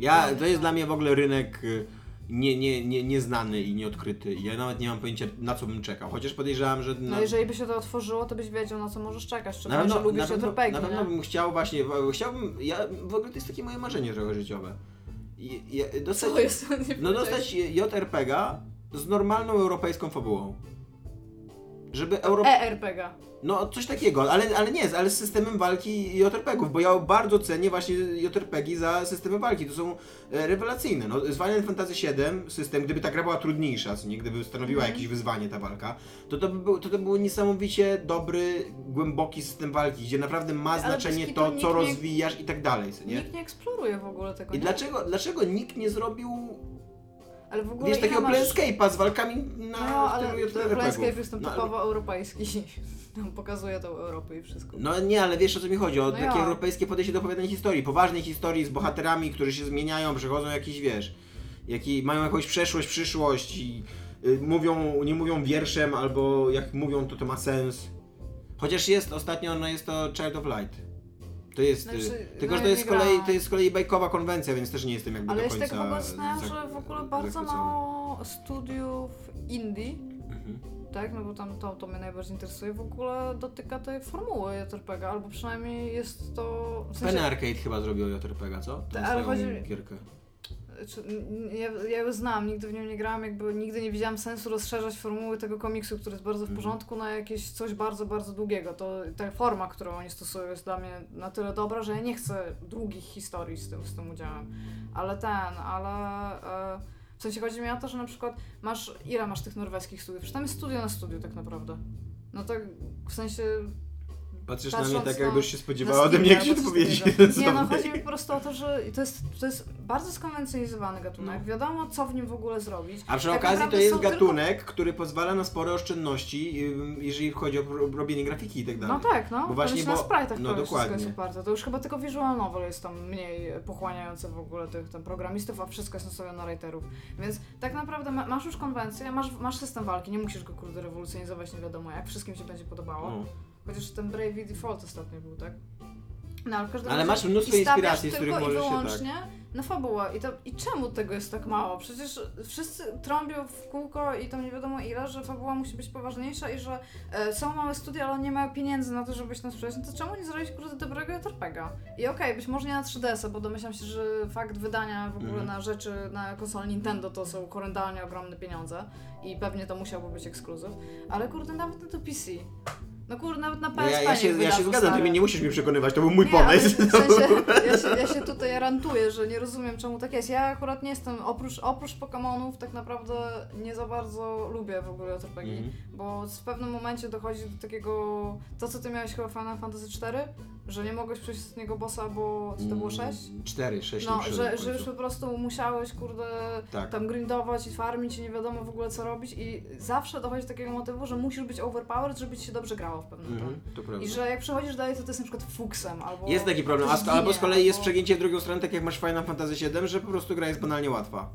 Ja, to jest dla mnie w ogóle rynek y, nie, nie, nie, nieznany i nieodkryty. Ja nawet nie mam pojęcia na co bym czekał. Chociaż podejrzewam, że No na, jeżeli by się to otworzyło, to byś wiedział, na co możesz czekać, że lubisz na pewno, na pewno bym chciał właśnie, chciałbym, ja w ogóle to jest takie moje marzenie trochę życiowe. Ja, dostać, no dostać JRPG z normalną europejską fabułą. Żeby Euro... ERPG. No coś takiego, ale, ale nie, ale z systemem walki JRPG-ów, bo ja bardzo cenię właśnie JRPG za systemy walki, to są e, rewelacyjne. No, z Final Fantasy VII system, gdyby ta gra była trudniejsza, nie, gdyby stanowiła Mhm. jakieś wyzwanie ta walka, to to by był, to, to był niesamowicie dobry, głęboki system walki, gdzie naprawdę ma Ale znaczenie to, co nie- rozwijasz i tak dalej, nie? Nikt nie eksploruje w ogóle tego, I nie? dlaczego, dlaczego nikt nie zrobił, Ale w ogóle wiesz, takiego masz... Planescape'a z walkami na No, ale? Planescape jest tam No, ale- typowo europejski. Tam pokazuje tą Europę i wszystko. No nie, ale wiesz o co mi chodzi, o No takie ja. europejskie podejście do opowiadania historii, poważnej historii z bohaterami, którzy się zmieniają, przechodzą jakiś, wiesz, jaki, mają jakąś przeszłość, przyszłość i y, mówią, nie mówią wierszem, albo jak mówią, to to ma sens. Chociaż jest, ostatnio, no jest to Child of Light. To jest, Znaczy, tylko no że to ja jest, z kolei, to jest z kolei bajkowa konwencja, więc też nie jestem jakby Ale do końca tak w ogóle zastanawiam, zak- że w ogóle bardzo mało studiów indie, Mhm. tak, no bo tam to, to mnie najbardziej interesuje, w ogóle dotyka tej formuły JRPG, albo przynajmniej jest to... W sensie, Arcade chyba zrobił JRPG, co? Tą ale swoją chodzi- gierkę. Ja, ja ją znam, nigdy w nią nie grałam, jakby nigdy nie widziałam sensu rozszerzać formuły tego komiksu, który jest bardzo w Mhm. porządku, na jakieś coś bardzo, bardzo długiego. To ta forma, którą oni stosują jest dla mnie na tyle dobra, że ja nie chcę długich historii z tym, z tym udziałem. Ale ten, ale... E, w sensie chodzi mi o to, że na przykład masz, ile masz tych norweskich studiów? Przecież tam jest studio na studiu tak naprawdę. No tak w sensie Patrzysz na mnie tak, na- jakbyś się spodziewała ode mnie, jak albo się coś powiedzieć. takiego. Nie, no chodzi mi po prostu o to, że to jest, to jest bardzo skonwencjonalizowany gatunek. No. Wiadomo, co w nim w ogóle zrobić. A przy Tak okazji to jest są tylko- gatunek, który pozwala na spore oszczędności, ym, jeżeli chodzi o ro- robienie grafiki i tak dalej. No tak, no. Bo Bo właśnie, właśnie na bo- sprite'ach no dokładnie. jest oparte. To już chyba tylko visual novel jest tam mniej pochłaniające w ogóle tych tam programistów, a wszystko jest nastawione na writerów. Więc tak naprawdę ma, masz już konwencję, masz, masz system walki, nie musisz go kurde rewolucjonizować, nie wiadomo jak, wszystkim się będzie podobało. No. Chociaż ten Bravey Default ostatnio był, tak? No, ale Ale masz mnóstwo inspiracji, z tylko których i możesz się, tak. wyłącznie na fabułę. I, to, I czemu tego jest tak mało? Przecież wszyscy trąbią w kółko i tam nie wiadomo ile, że fabuła musi być poważniejsza i że e, są małe studia, ale nie mają pieniędzy na to, żeby się nas sprzedać. No to czemu nie zrobić kurde dobrego JRPGa? I okej, być może nie na 3DS-a, bo domyślam się, że fakt wydania w ogóle Mhm. na rzeczy na konsolę Nintendo to są horrendalnie ogromne pieniądze i pewnie to musiałby być ekskluzyw, ale kurde nawet na to PC. No kurde, nawet na PSP No ja, ja, nie się, ja wyda się zgadzam, ty stare. mnie nie musisz mnie przekonywać, to był mój Nie, pomysł. W sensie, ja, się, ja się tutaj rantuję, że nie rozumiem czemu tak jest. Ja akurat nie jestem, oprócz, oprócz Pokemonów tak naprawdę nie za bardzo lubię w ogóle JRPG, Mhm. bo w pewnym momencie dochodzi do takiego, to co ty miałeś chyba Final Fantasy 4, że nie mogłeś przejść ostatniego bossa, bo co to było 6? 4, 6 No, że, że już po prostu musiałeś, kurde, Tak. tam grindować i farmić i nie wiadomo w ogóle co robić i zawsze dochodzi do takiego motywu, że musisz być overpowered, żeby ci się dobrze grało w pewnym to prawda. I że jak przechodzisz dalej, to to jest na przykład fuksem albo... Jest taki problem, a ktoś z, albo z kolei jest albo- przegięcie w drugą stronę, tak jak masz Final Fantasy VII, że po prostu gra jest banalnie łatwa.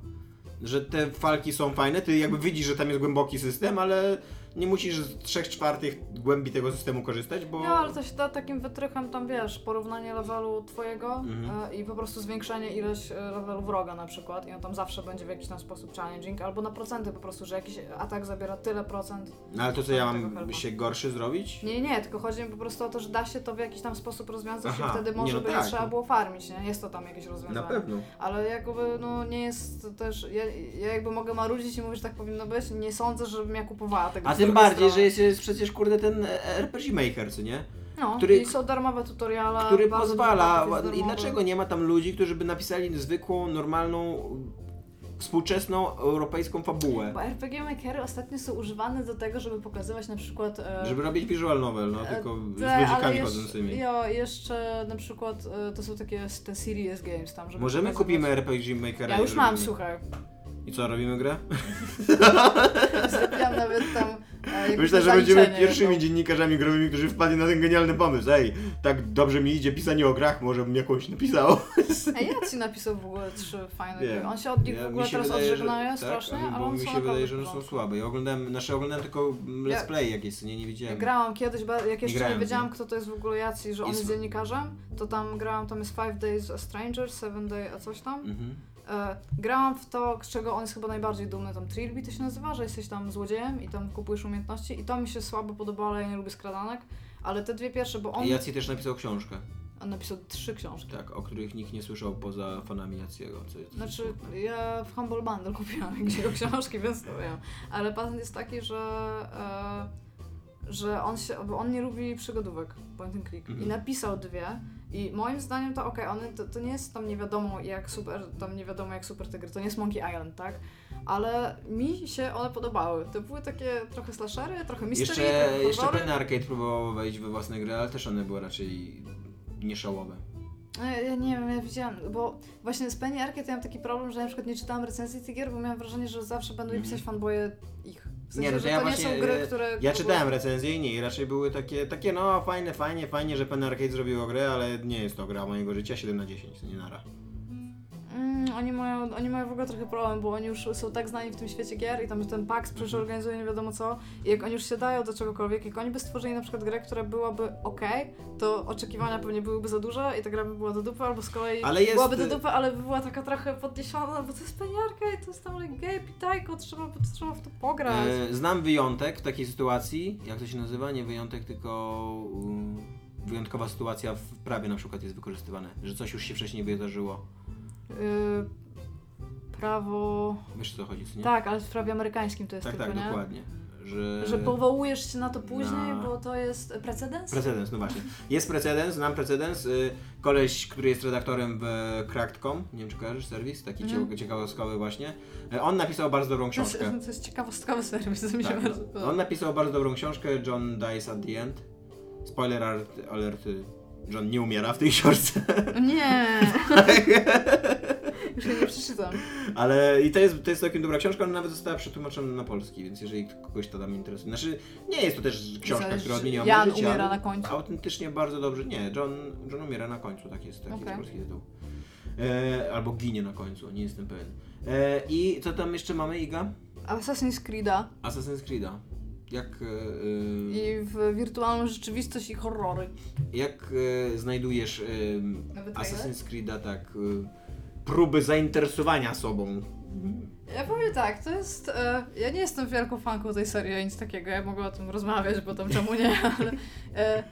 Że te walki są fajne, ty jakby widzisz, że tam jest głęboki system, ale nie musisz z 3 czwartych głębi tego systemu korzystać, bo... No, ale to się da takim wytrychem tam, wiesz, porównanie levelu twojego Mhm. e, i po prostu zwiększenie ilość e, levelu wroga na przykład i on tam zawsze będzie w jakiś tam sposób challenging, albo na procenty po prostu, że jakiś atak zabiera tyle procent. No ale to co, ja mam się gorszy zrobić? Nie, nie, tylko chodzi mi po prostu o to, że da się to w jakiś tam sposób rozwiązać Aha, i wtedy nie, może no by nie tak. trzeba było farmić, nie? Jest to tam jakieś Na rozwiązanie. pewno. Ale jakby, no nie jest też, ja, ja jakby mogę marudzić i mówić, że tak powinno być, nie sądzę, żebym ja kupowała tego A ty tym bardziej, że jest, jest przecież kurde ten RPG Maker, co nie? No, który- i są darmowe tutoriale. Który pozwala. I dlaczego nie ma tam ludzi, którzy by napisali zwykłą, normalną, współczesną, europejską fabułę? Bo RPG Makery ostatnio są używane do tego, żeby pokazywać na przykład... E, Żeby robić visual novel, no e, tylko z te, ale ludzikami jeszcze- chodzącymi. Jo, jeszcze na przykład e, to są takie te serious games tam, żeby Możemy kupimy RPG Makera Ja już mam, robimy- słuchaj. I co, robimy grę? Zrobiłam nawet tam e, Myślę, że będziemy pierwszymi dziennikarzami growymi, którzy wpadli na ten genialny pomysł. Ej, tak dobrze mi idzie pisanie o grach, może bym jakąś napisał. Ej, ja ci napisał w ogóle trzy fajne gry. On się od nich w ogóle teraz odżegnaje tak, strasznie, ale bo one mi są się naprawdę wydaje, że one są porządku. słabe. Ja oglądałem, znaczy oglądałem tylko mm, let's play jakieś, nie, nie Ja widziałem. grałam kiedyś, ba- jak jeszcze grałem nie w wiedziałam, nie. kto to jest w ogóle Jaci, że on jest sw- dziennikarzem, to tam grałam, tam jest Five Days a Stranger, Seven Day a coś tam. Mhm. E, grałam w to, z czego on jest chyba najbardziej dumny, tam Trilby to się nazywa, że jesteś tam złodziejem i tam kupujesz umiejętności i to mi się słabo podobało, ale ja nie lubię skradanek, ale te dwie pierwsze, bo on, I Jacy też napisał książkę, on napisał trzy książki. tak, o których nikt nie słyszał poza fanami Jaciego. Co jest Znaczy, ja w Humble Bundle kupiłam jakieś jego książki, więc to wiem. Ale patent jest taki, że, e, że on się, bo on nie lubi przygodówek, point and click. I Mhm. napisał dwie. I moim zdaniem to okej, one to, to nie jest tam nie wiadomo jak super, tam nie wiadomo jak super te gry, to nie jest Monkey Island, tak? Ale mi się one podobały. To były takie trochę slashery, trochę mystery, Jeszcze, trochę jeszcze. Penny Arcade próbował wejść we własne gry, ale też one były raczej nieszałowe. E, Ja nie wiem, ja widziałam, bo właśnie z Penny Arcade ja mam taki problem, że na przykład nie czytałam recenzji tych gier, bo miałam wrażenie, że zawsze będą mi Mhm. pisać fanboje ich. W sensie, Nie, no to że ja to właśnie, nie są gry, e, które... Ja czytałem recenzje i nie, raczej były takie, takie no fajne, fajnie, fajnie, że Penny Arcade zrobiło grę, ale nie jest to gra mojego życia, 7 na 10, to nie nara. Mm, oni, mają, oni mają w ogóle trochę problem, bo oni już są tak znani w tym świecie gier i tam ten PAX przecież Mhm. organizuje nie wiadomo co i jak oni już się dają do czegokolwiek, jak oni by stworzyli na przykład grę, która byłaby ok, to oczekiwania pewnie byłyby za duże i ta gra by była do dupy, albo z kolei jest- byłaby do dupy, ale by była taka trochę podniesiona, bo to jest peniarka i to jest tam like gay, pitajko, trzeba, trzeba w to pograć. E, znam wyjątek w takiej sytuacji, jak to się nazywa? Nie wyjątek, tylko um, wyjątkowa sytuacja w prawie na przykład jest wykorzystywane, że coś już się wcześniej wydarzyło. Y, prawo... Wiesz o co chodzi, co nie? Tak, ale w prawie amerykańskim to jest tak, tylko, tak nie? dokładnie. Że... Że powołujesz się na to później, Na- bo to jest precedens? Precedens, no właśnie. Jest precedens, znam precedens. Y, Koleś, który jest redaktorem w Cracked.com, nie wiem czy kojarzysz serwis, taki mhm. ciekawostkowy właśnie. Y, On napisał bardzo dobrą To jest, książkę. to jest ciekawostkowy serwis, to mi się Tak. bardzo podoba. On napisał bardzo dobrą książkę, John Dies at the End. Spoiler alert, alert y, John nie umiera w tej książce. Nie! Już jej nie przeczytam. Ale i to jest, to jest całkiem dobra książka, ona nawet została przetłumaczona na polski, więc jeżeli kogoś to tam interesuje. Znaczy, nie jest to też książka, Zależy, która odmieniła Jan moje życie, umiera ale na końcu. Autentycznie bardzo dobrze. Nie, John, John umiera na końcu, tak jest, taki Okej. jest polski tytuł. E, albo ginie na końcu, nie jestem pewien. E, I co tam jeszcze mamy, Iga? Assassin's Creed'a Assassin's Creed'a. Jak, e, e, i w wirtualną rzeczywistość i horrory. jak e, znajdujesz e? Assassin's Creed'a tak e, próby zainteresowania sobą? Ja powiem tak, to jest... E, ja nie jestem wielką fanką tej serii, nic takiego, ja mogę o tym rozmawiać, bo tam czemu nie, ale... E,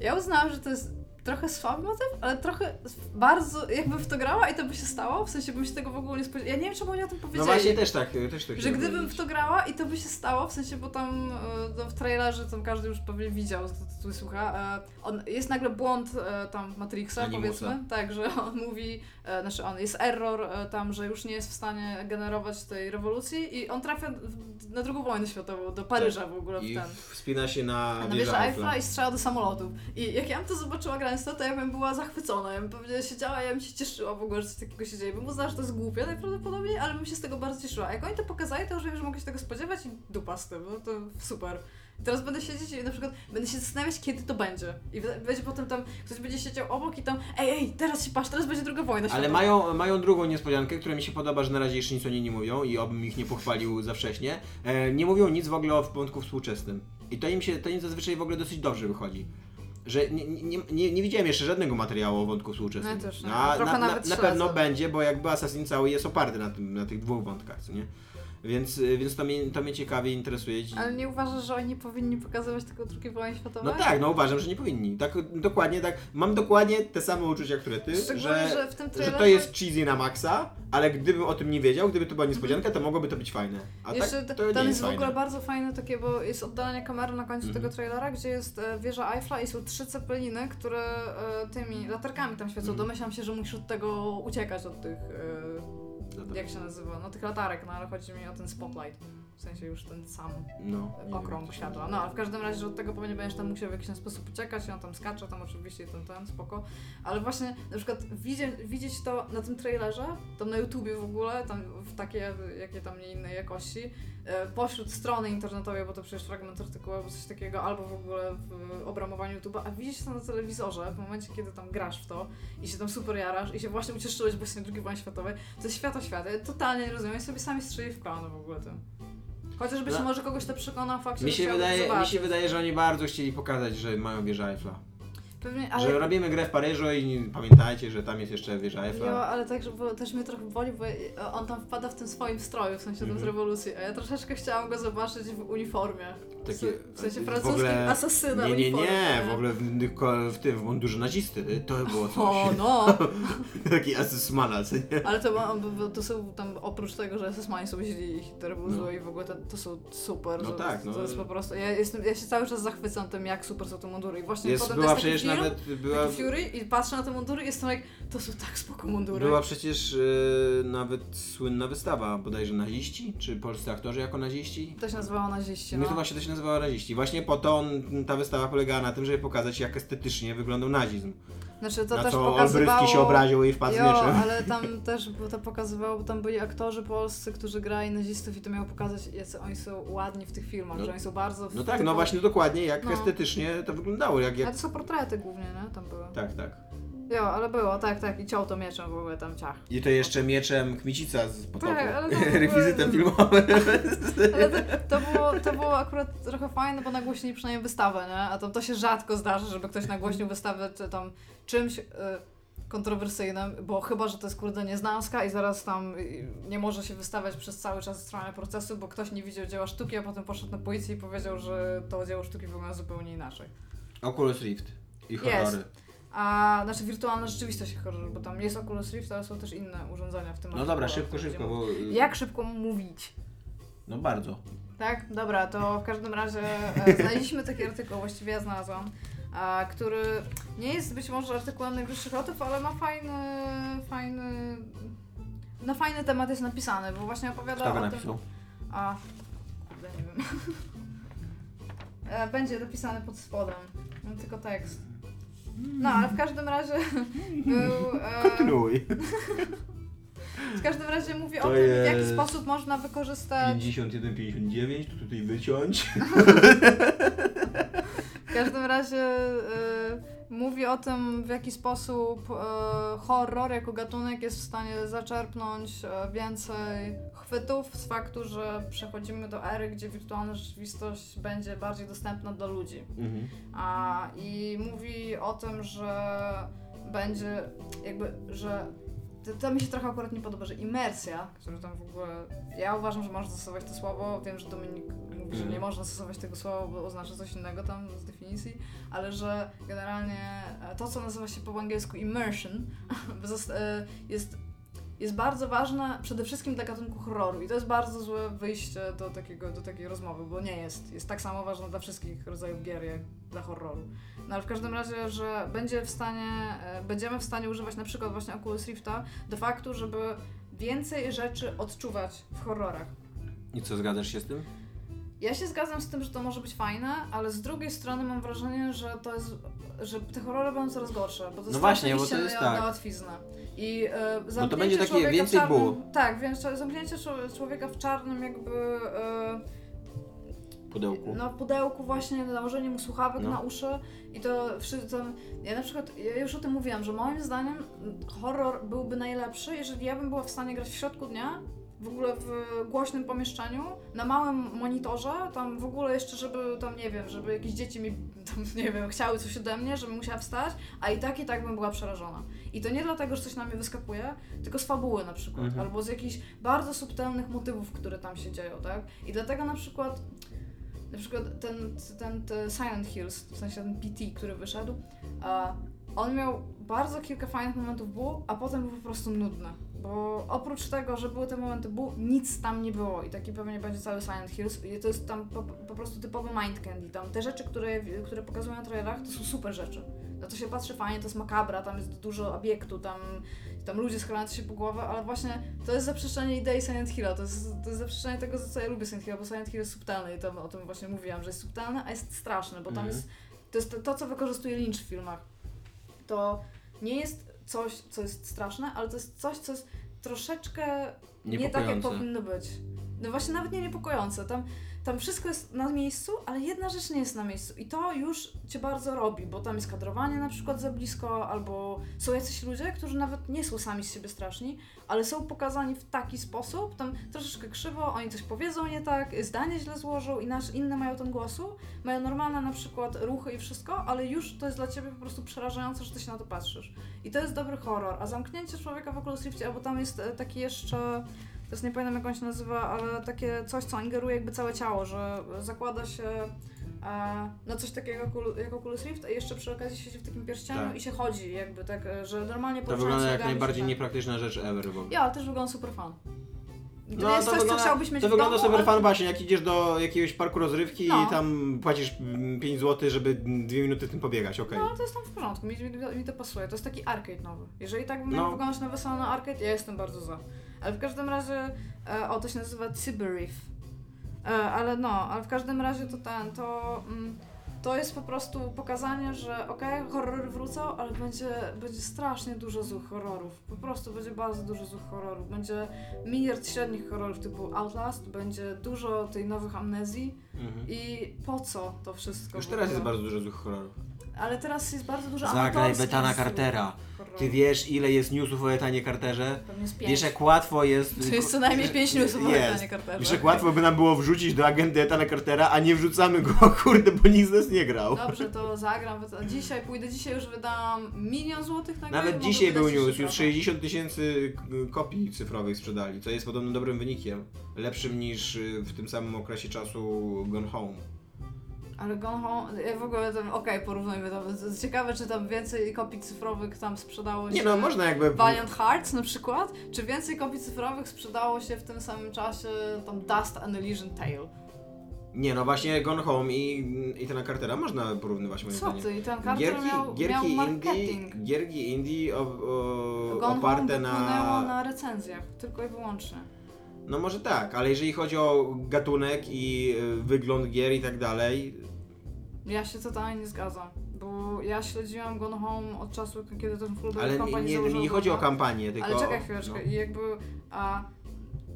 ja uznałam, że to jest trochę słaby motyw, ale trochę bardzo... Jakbym w to grała i to by się stało, w sensie bym się tego w ogóle nie spodziewała. Ja nie wiem, czemu oni o tym No powiedzieli. właśnie też tak, też tak Że gdybym powiedzieć. w to grała i to by się stało, w sensie, bo tam e, no, w trailerze tam każdy już pewnie widział, to tytuł słucha, e, on, jest nagle błąd e, tam Matrixa, Animusa. powiedzmy, tak, że on mówi, znaczy on, jest error e, tam, że już nie jest w stanie generować tej rewolucji i on trafia w, na drugą wojnę światową, do Paryża w ogóle w I ten. wspina się na, Na wieżę Eiffla. I strzela do samolotów. I jak ja bym to zobaczyła grając to, to ja bym była zachwycona. Ja bym pewnie siedziała, ja bym się cieszyła w ogóle, że coś takiego się dzieje. Bym uznała, że to jest głupie najprawdopodobniej, ale bym się z tego bardzo cieszyła. Jak oni to pokazali, to już wiem, że mogę się tego spodziewać i dupa z tym. No to super. I teraz będę siedzieć i na przykład będę się zastanawiać, kiedy to będzie. I będzie potem tam, ktoś będzie siedział obok i tam, ej, ej, teraz się patrz, teraz będzie druga wojna Ale mają, mają drugą niespodziankę, która mi się podoba, że na razie jeszcze nic o niej nie mówią i obym ich nie pochwalił za wcześnie. E, nie mówią nic w ogóle o wątku współczesnym. I to im się, to im zazwyczaj w ogóle dosyć dobrze wychodzi. Że nie, nie, nie, nie widziałem jeszcze żadnego materiału o wątku współczesnym. No ja też Trochę na, na, na śledzę. pewno będzie, bo jakby Assassin cały jest oparty na, tym, na tych dwóch wątkach, co nie? Więc, y, więc to, mnie, to mnie ciekawie interesuje. Ale nie uważasz, że oni powinni pokazywać tylko II wojny światowej? No tak, no uważam, że nie powinni. Tak, dokładnie tak. Mam dokładnie te same uczucia, które ty, że, że w tym że to trailerze- jest cheesy na maksa, ale gdybym o tym nie wiedział, gdyby to była niespodzianka, to mogłoby to być fajne. A Jeszcze tak, to tam jest jest w ogóle fajne. bardzo fajne takie, bo jest oddalenie kamery na końcu Mhm. tego trailera, gdzie jest e, wieża Eiffla i są trzy cepeliny, które e, tymi latarkami tam świecą. Mhm. Domyślam się, że musisz od tego uciekać, od tych, e, jak się nazywa, no tych latarek, no ale chodzi mi o ten spotlight. W sensie już ten sam No, okrąg światła. No, ale w każdym razie, że od tego pewnie będziesz tam musiał w jakiś sposób uciekać i on tam skacze, tam oczywiście ten, ten, spoko. Ale właśnie na przykład widzieć, widzieć to na tym trailerze, tam na YouTubie w ogóle, tam w takie, jakie tam nie innej jakości, pośród strony internetowej, bo to przecież fragment artykułu albo coś takiego, albo w ogóle w obramowaniu YouTube'a, a widzieć to na telewizorze w momencie, kiedy tam grasz w to i się tam super jarasz i się właśnie ucieszyłeś właśnie II wojny światowej, to jest świata świata. Ja totalnie nie rozumiem, sobie sami strzeli w kolano w ogóle tym. Chociażby się No. może kogoś to przekona fakcie, Mi się, wydaje, mi się wydaje, że oni bardzo chcieli pokazać, że mają wieżę Eiffla. Pewnie, ale... Że robimy grę w Paryżu i pamiętajcie, że tam jest jeszcze wieża Eiffla. Jo, ale tak, bo też mnie trochę boli, bo on tam wpada w tym swoim stroju, w sensie tam z Mhm. rewolucji, a ja troszeczkę chciałam go zobaczyć w uniformie. Takie- w sensie francuskim ogóle- asasyna Nie, nie, nie, w ogóle w, w tym w mundurze nazisty. To było coś. O, no! Taki asysmana, co nie? Ale to, to są tam, oprócz tego, że SS-mani są źli i Hitler był No. i w ogóle to, to są super. No to, tak, no. to jest po prostu, ja, jestem, ja się cały czas zachwycam tym, jak super są te mundury i właśnie Jest, potem była to jest przecież nawet, była, Fury i patrzę na te mundury i jestem jak, to są tak spoko mundury. była przecież e, nawet słynna wystawa, bodajże naziści, czy polscy aktorzy jako naziści. To się nazywało naziści, No no. to właśnie to się nazywało naziści. Właśnie po to on, ta wystawa polegała na tym, żeby pokazać jak estetycznie wyglądał nazizm. Znaczy to na też co pokazywało... Się obraził i wpadł Jo, ale tam też bo to pokazywało, bo tam byli aktorzy polscy, którzy grali nazistów i to miało pokazać, jacy oni są ładni w tych filmach, No. że oni są bardzo... No tak, typu- no właśnie dokładnie jak No. estetycznie to wyglądało. Jak, Ale jak... to są portrety głównie, nie? Tam były. Tak, tak. Jo, ale było, tak, tak. I ciął to mieczem w ogóle tam ciach. I to jeszcze mieczem Kmicica z potopu. Tak, ale to w ogóle- Rekwizytem filmowym. Ale to, to, było, to było akurat trochę fajne, bo nagłośnili przynajmniej wystawę, nie? A tam to się rzadko zdarza, żeby ktoś nagłośnił wystawę czy tam czymś y, kontrowersyjnym, bo chyba, że to jest kurde nieznanska i zaraz tam y, nie może się wystawiać przez cały czas trwania procesu, bo ktoś nie widział dzieła sztuki, a potem poszedł na policję i powiedział, że to dzieło sztuki wygląda zupełnie inaczej. Oculus Rift. I horrory. A znaczy wirtualna rzeczywistość horror, bo tam jest Oculus Rift, ale są też inne urządzenia w tym No dobra, szybko, szybko, bo... Jak szybko mówić? No bardzo. Tak, dobra, to w każdym razie e, znaleźliśmy taki artykuł, właściwie ja znalazłam, a, który nie jest być może artykułem najwyższych lotów, ale ma fajny, fajny, na fajny temat jest napisany, bo właśnie opowiada Kto o tym... napisał? A, kurde, nie wiem. E, Będzie napisany pod spodem, mam tylko tekst. No, ale w każdym razie był... E, Kontynuuj. w każdym razie mówi o To tym, w jaki sposób można wykorzystać 51-59, to tutaj wyciąć. W każdym razie y, mówi o tym, w jaki sposób y, horror jako gatunek jest w stanie zaczerpnąć więcej chwytów z faktu, że przechodzimy do ery, gdzie wirtualna rzeczywistość będzie bardziej dostępna dla ludzi. Mhm. A, I mówi o tym, że będzie jakby, że to, to mi się trochę akurat nie podoba, że imersja, która tam w ogóle, ja uważam, że można stosować to słowo, wiem, że Dominik mówi, że Mhm. nie można stosować tego słowa, bo oznacza coś innego tam z definicji, ale że generalnie to, co nazywa się po angielsku immersion, jest jest bardzo ważne przede wszystkim dla gatunku horroru i to jest bardzo złe wyjście do, takiego, do takiej rozmowy, bo nie jest. Jest tak samo ważne dla wszystkich rodzajów gier jak dla horroru. No ale w każdym razie, że będzie w stanie, e, będziemy w stanie używać na przykład właśnie Oculus Rifta do faktu, żeby więcej rzeczy odczuwać w horrorach. I co, zgadzasz się z tym? Ja się zgadzam z tym, że to może być fajne, ale z drugiej strony mam wrażenie, że to jest, że te horrory będą coraz gorsze, bo to No właśnie, bo to jest tak. na łatwiznę. I to zamknięcie będzie takie człowieka więcej w czarnym. Tak, więc zamknięcie czł- człowieka w czarnym jakby e, Pudełku. no, w pudełku właśnie, nałożenie mu słuchawek No. na uszy i to wszystko. Ja na przykład, ja już o tym mówiłam, że moim zdaniem horror byłby najlepszy, jeżeli ja bym była w stanie grać w środku dnia w ogóle w głośnym pomieszczeniu, na małym monitorze, tam w ogóle jeszcze, żeby tam, nie wiem, żeby jakieś dzieci mi, tam, nie wiem, chciały coś ode mnie, żebym musiała wstać, a i tak, i tak bym była przerażona. I to nie dlatego, że coś na mnie wyskakuje, tylko z fabuły na przykład, Mhm. albo z jakichś bardzo subtelnych motywów, które tam się dzieją, tak? I dlatego na przykład, na przykład ten, ten, ten Silent Hills, w sensie ten PT, który wyszedł, a on miał bardzo kilka fajnych momentów bu, a potem był po prostu nudny. Bo oprócz tego, że były te momenty bu, nic tam nie było i taki pewnie będzie cały Silent Hills. I to jest tam po, po prostu typowy mind candy. Tam te rzeczy, które, które pokazują na trailerach, to są super rzeczy. Na to się patrzy fajnie, to jest makabra, tam jest dużo obiektu, tam, tam ludzie schylający się po głowę, ale właśnie to jest zaprzeczenie idei Silent Hilla. To jest, to jest zaprzeczenie tego, co ja lubię Silent Hilla, bo Silent Hill jest subtelny i to, o tym właśnie mówiłam, że jest subtelny, a jest straszny, bo tam Mhm. jest to jest to, to, co wykorzystuje Lynch w filmach. To nie jest coś, co jest straszne, ale to jest coś, co jest troszeczkę nie tak, jak powinno być. No właśnie nawet nie niepokojące. Tam, tam wszystko jest na miejscu, ale jedna rzecz nie jest na miejscu. I to już cię bardzo robi, bo tam jest kadrowanie na przykład za blisko, albo są jacyś ludzie, którzy nawet nie są sami z siebie straszni, ale są pokazani w taki sposób, tam troszeczkę krzywo, oni coś powiedzą nie tak, zdanie źle złożą i nasz, inne mają ten głosu, mają normalne na przykład ruchy i wszystko, ale już to jest dla ciebie po prostu przerażające, że ty się na to patrzysz. I to jest dobry horror. A zamknięcie człowieka w Oculus Riftie, albo tam jest e, taki jeszcze, teraz nie pamiętam jak on się nazywa, ale takie coś, co ingeruje jakby całe ciało, że zakłada się e, na coś takiego jak jak Oculus Rift, a jeszcze przy okazji siedzi w takim pierścieniu Tak. i się chodzi jakby tak, że normalnie To wygląda jak najbardziej tak- niepraktyczna rzecz ever w ogóle. Ja, ale też wygląda super fan. To No, jest to coś, co wygląda- chciałbyś mieć To wygląda domu, super ale- fan właśnie, jak idziesz do jakiegoś parku rozrywki No. i tam płacisz 5 zł, żeby 2 minuty tym pobiegać, okej. No, ale to jest tam w porządku, mi, mi, mi to pasuje. To jest taki arcade nowy. Jeżeli tak by miał No. wyglądać nowy salon na arcade, ja jestem bardzo za. Ale w każdym razie, e, o, to się nazywa Cyberreef. E, ale no, ale w każdym razie to ten, to... Mm, to jest po prostu pokazanie, że okej, horrory wrócą, ale będzie, będzie strasznie dużo złych horrorów. Po prostu będzie bardzo dużo złych horrorów. Będzie miliard średnich horrorów typu Outlast, będzie dużo tej nowych amnezji Mhm. i po co to wszystko? Już teraz jest bardzo dużo złych horrorów. Ale teraz jest bardzo dużo Zagraj amatorskich Betana Cartera. Ty wiesz, ile jest newsów o Etanie Carterze? Jest pięć. Wiesz, jak łatwo jest... To jest co najmniej pięć newsów o Jest. Etanie Carterze. Wiesz, jak łatwo by nam było wrzucić do agendy Etana Cartera, a nie wrzucamy go, kurde, bo nikt z nas nie grał. Dobrze, to zagram. Dzisiaj pójdę, dzisiaj już wydam milion złotych na. Nawet mogę dzisiaj wydać był jeszcze news, już trochę. 60 tysięcy k- kopii cyfrowych sprzedali, co jest podobno dobrym wynikiem. Lepszym niż y, w tym samym okresie czasu Gone Home. Ale Gone Home, ja w ogóle tam, okej, porównajmy to. Ciekawe, czy tam więcej kopii cyfrowych tam sprzedało się. Nie no, można jakby... Valiant Hearts na przykład? Czy więcej kopii cyfrowych sprzedało się w tym samym czasie tam Dust and Elysian Tale? Nie no, właśnie Gone Home i, i Etana Cartera można porównywać moim Co zdaniem. ty? I ten Carter Gierki, miał, miał gierki, marketing. indie, gierki indie o, o, Gone Home oparte wypłynęło na... na recenzjach, tylko i wyłącznie. No może tak, ale jeżeli chodzi o gatunek i y, wygląd gier i tak dalej, Ja się totalnie nie zgadzam, bo ja śledziłam Gone Home od czasu, kiedy ten Full ale nie, kampanii nie, nie chodzi o kampanię, tylko... Ale czekaj chwileczkę, no. jakby a,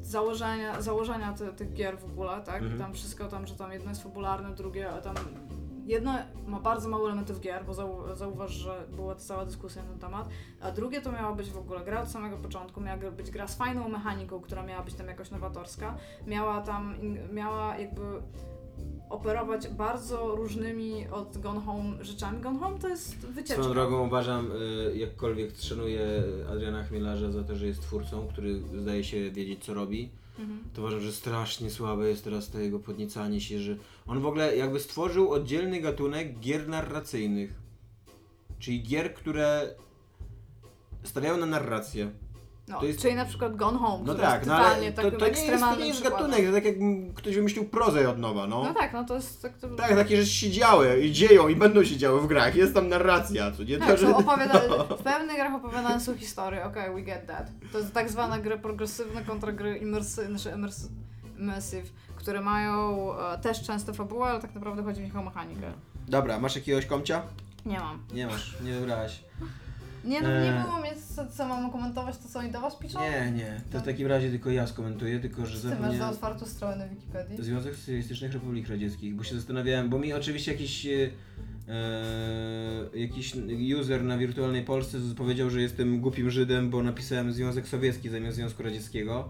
założenia, założenia ty, tych gier w ogóle, tak? Mhm. I tam wszystko tam, że tam jedno jest fabularne, drugie a tam... Jedno ma bardzo mało elementów gier, bo zau, zauważ, że była cała dyskusja na ten temat, a drugie to miała być w ogóle gra od samego początku, miała być gra z fajną mechaniką, która miała być tam jakoś nowatorska, miała tam, miała jakby operować bardzo różnymi od Gone Home rzeczami. Gone Home to jest wycieczka. Swoją drogą uważam, y, jakkolwiek szanuję Adriana Chmielarza za to, że jest twórcą, który zdaje się wiedzieć co robi, Mhm. to uważam, że strasznie słabe jest teraz to jego podniecanie się, że on w ogóle jakby stworzył oddzielny gatunek gier narracyjnych. Czyli gier, które stawiają na narrację. No, To jest- czyli na przykład Gone Home, No tak, no ale to, to nie jest, to nie jest gatunek, to tak jak ktoś wymyślił prozę od nowa, no. No tak, no to jest tak... To... Tak, takie rzeczy się działy i dzieją i będą się działy w grach, jest tam narracja, co nie? Tak, To, że... opowiada... w pewnych grach opowiadane są historie, okej, we get that. To jest tak zwane gry progresywne kontra gry immersy... znaczy immers... immersive, które mają e, też często fabułę, ale tak naprawdę chodzi nich o mechanikę. Dobra, masz jakiegoś komcia? Nie mam. Nie masz, nie wybrałaś. Nie, no nie Eee. było mnie, co, co mam komentować, to co oni do was piszą? Nie, nie, to w takim razie tylko ja skomentuję, tylko że Ty masz za otwartą stronę na Wikipedii. Związek Socjalistycznych Republik Radzieckich, bo się zastanawiałem, bo mi oczywiście jakiś, e, e, jakiś user na wirtualnej Polsce z- powiedział, że jestem głupim Żydem, bo napisałem Związek Sowiecki zamiast Związku Radzieckiego.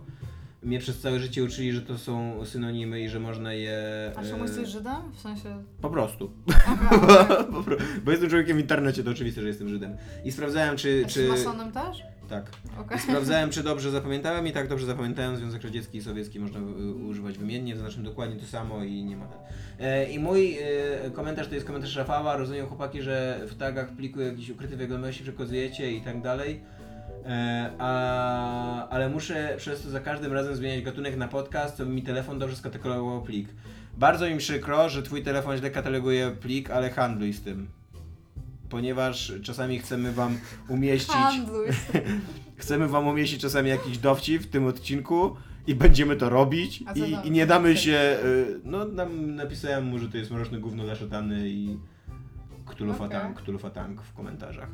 Mnie przez całe życie uczyli, że to są synonimy i że można je... A czemu e, jesteś Żydem? W sensie... Po prostu. Okej. Po pro- Bo jestem człowiekiem w internecie, to oczywiste, że jestem Żydem. I sprawdzałem, czy... A czy... masonem też? Tak. Okej. Sprawdzałem, czy dobrze zapamiętałem i tak dobrze zapamiętałem. Związek Radziecki i Sowiecki można y, używać wymiennie, to znaczy dokładnie to samo i nie ma ten. E, I mój e, komentarz to jest komentarz Rafała. Rozumiem chłopaki, że w tagach pliku jakiś ukryty wiadomości przekazujecie i tak dalej. E, a, ale muszę przez to za każdym razem zmieniać gatunek na podcast, to mi telefon dobrze skatalogował plik. Bardzo mi przykro, że twój telefon źle kataloguje plik, ale handluj z tym. Ponieważ czasami chcemy wam umieścić. Handluj. Chcemy wam umieścić czasami jakiś dowcip w tym odcinku i będziemy to robić i, i nie damy się, y, no nam napisałem mu, że to jest mroczne gówno dla szatany i Okej. Ktulufatang w komentarzach.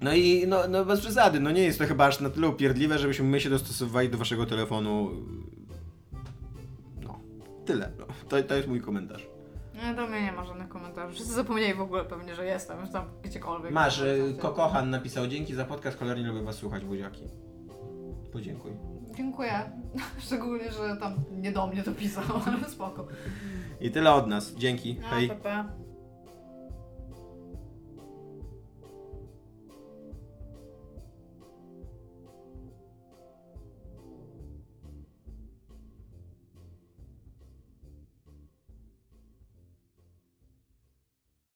No i no, no bez przesady, no nie jest to chyba aż na tyle upierdliwe, żebyśmy my się dostosowywali do waszego telefonu. No, tyle. No. To, to jest mój komentarz. Nie, do mnie nie ma żadnych komentarzy. Wszyscy zapomnieli w ogóle pewnie, że jestem, że tam gdziekolwiek. Masz, y, Kokochan napisał, dzięki za podcast, cholernie lubię was słuchać, buziaki. Podziękuj. Dziękuję. Szczególnie, że tam nie do mnie to pisał, ale spoko. I tyle od nas. Dzięki. No, Hej. pa, pa.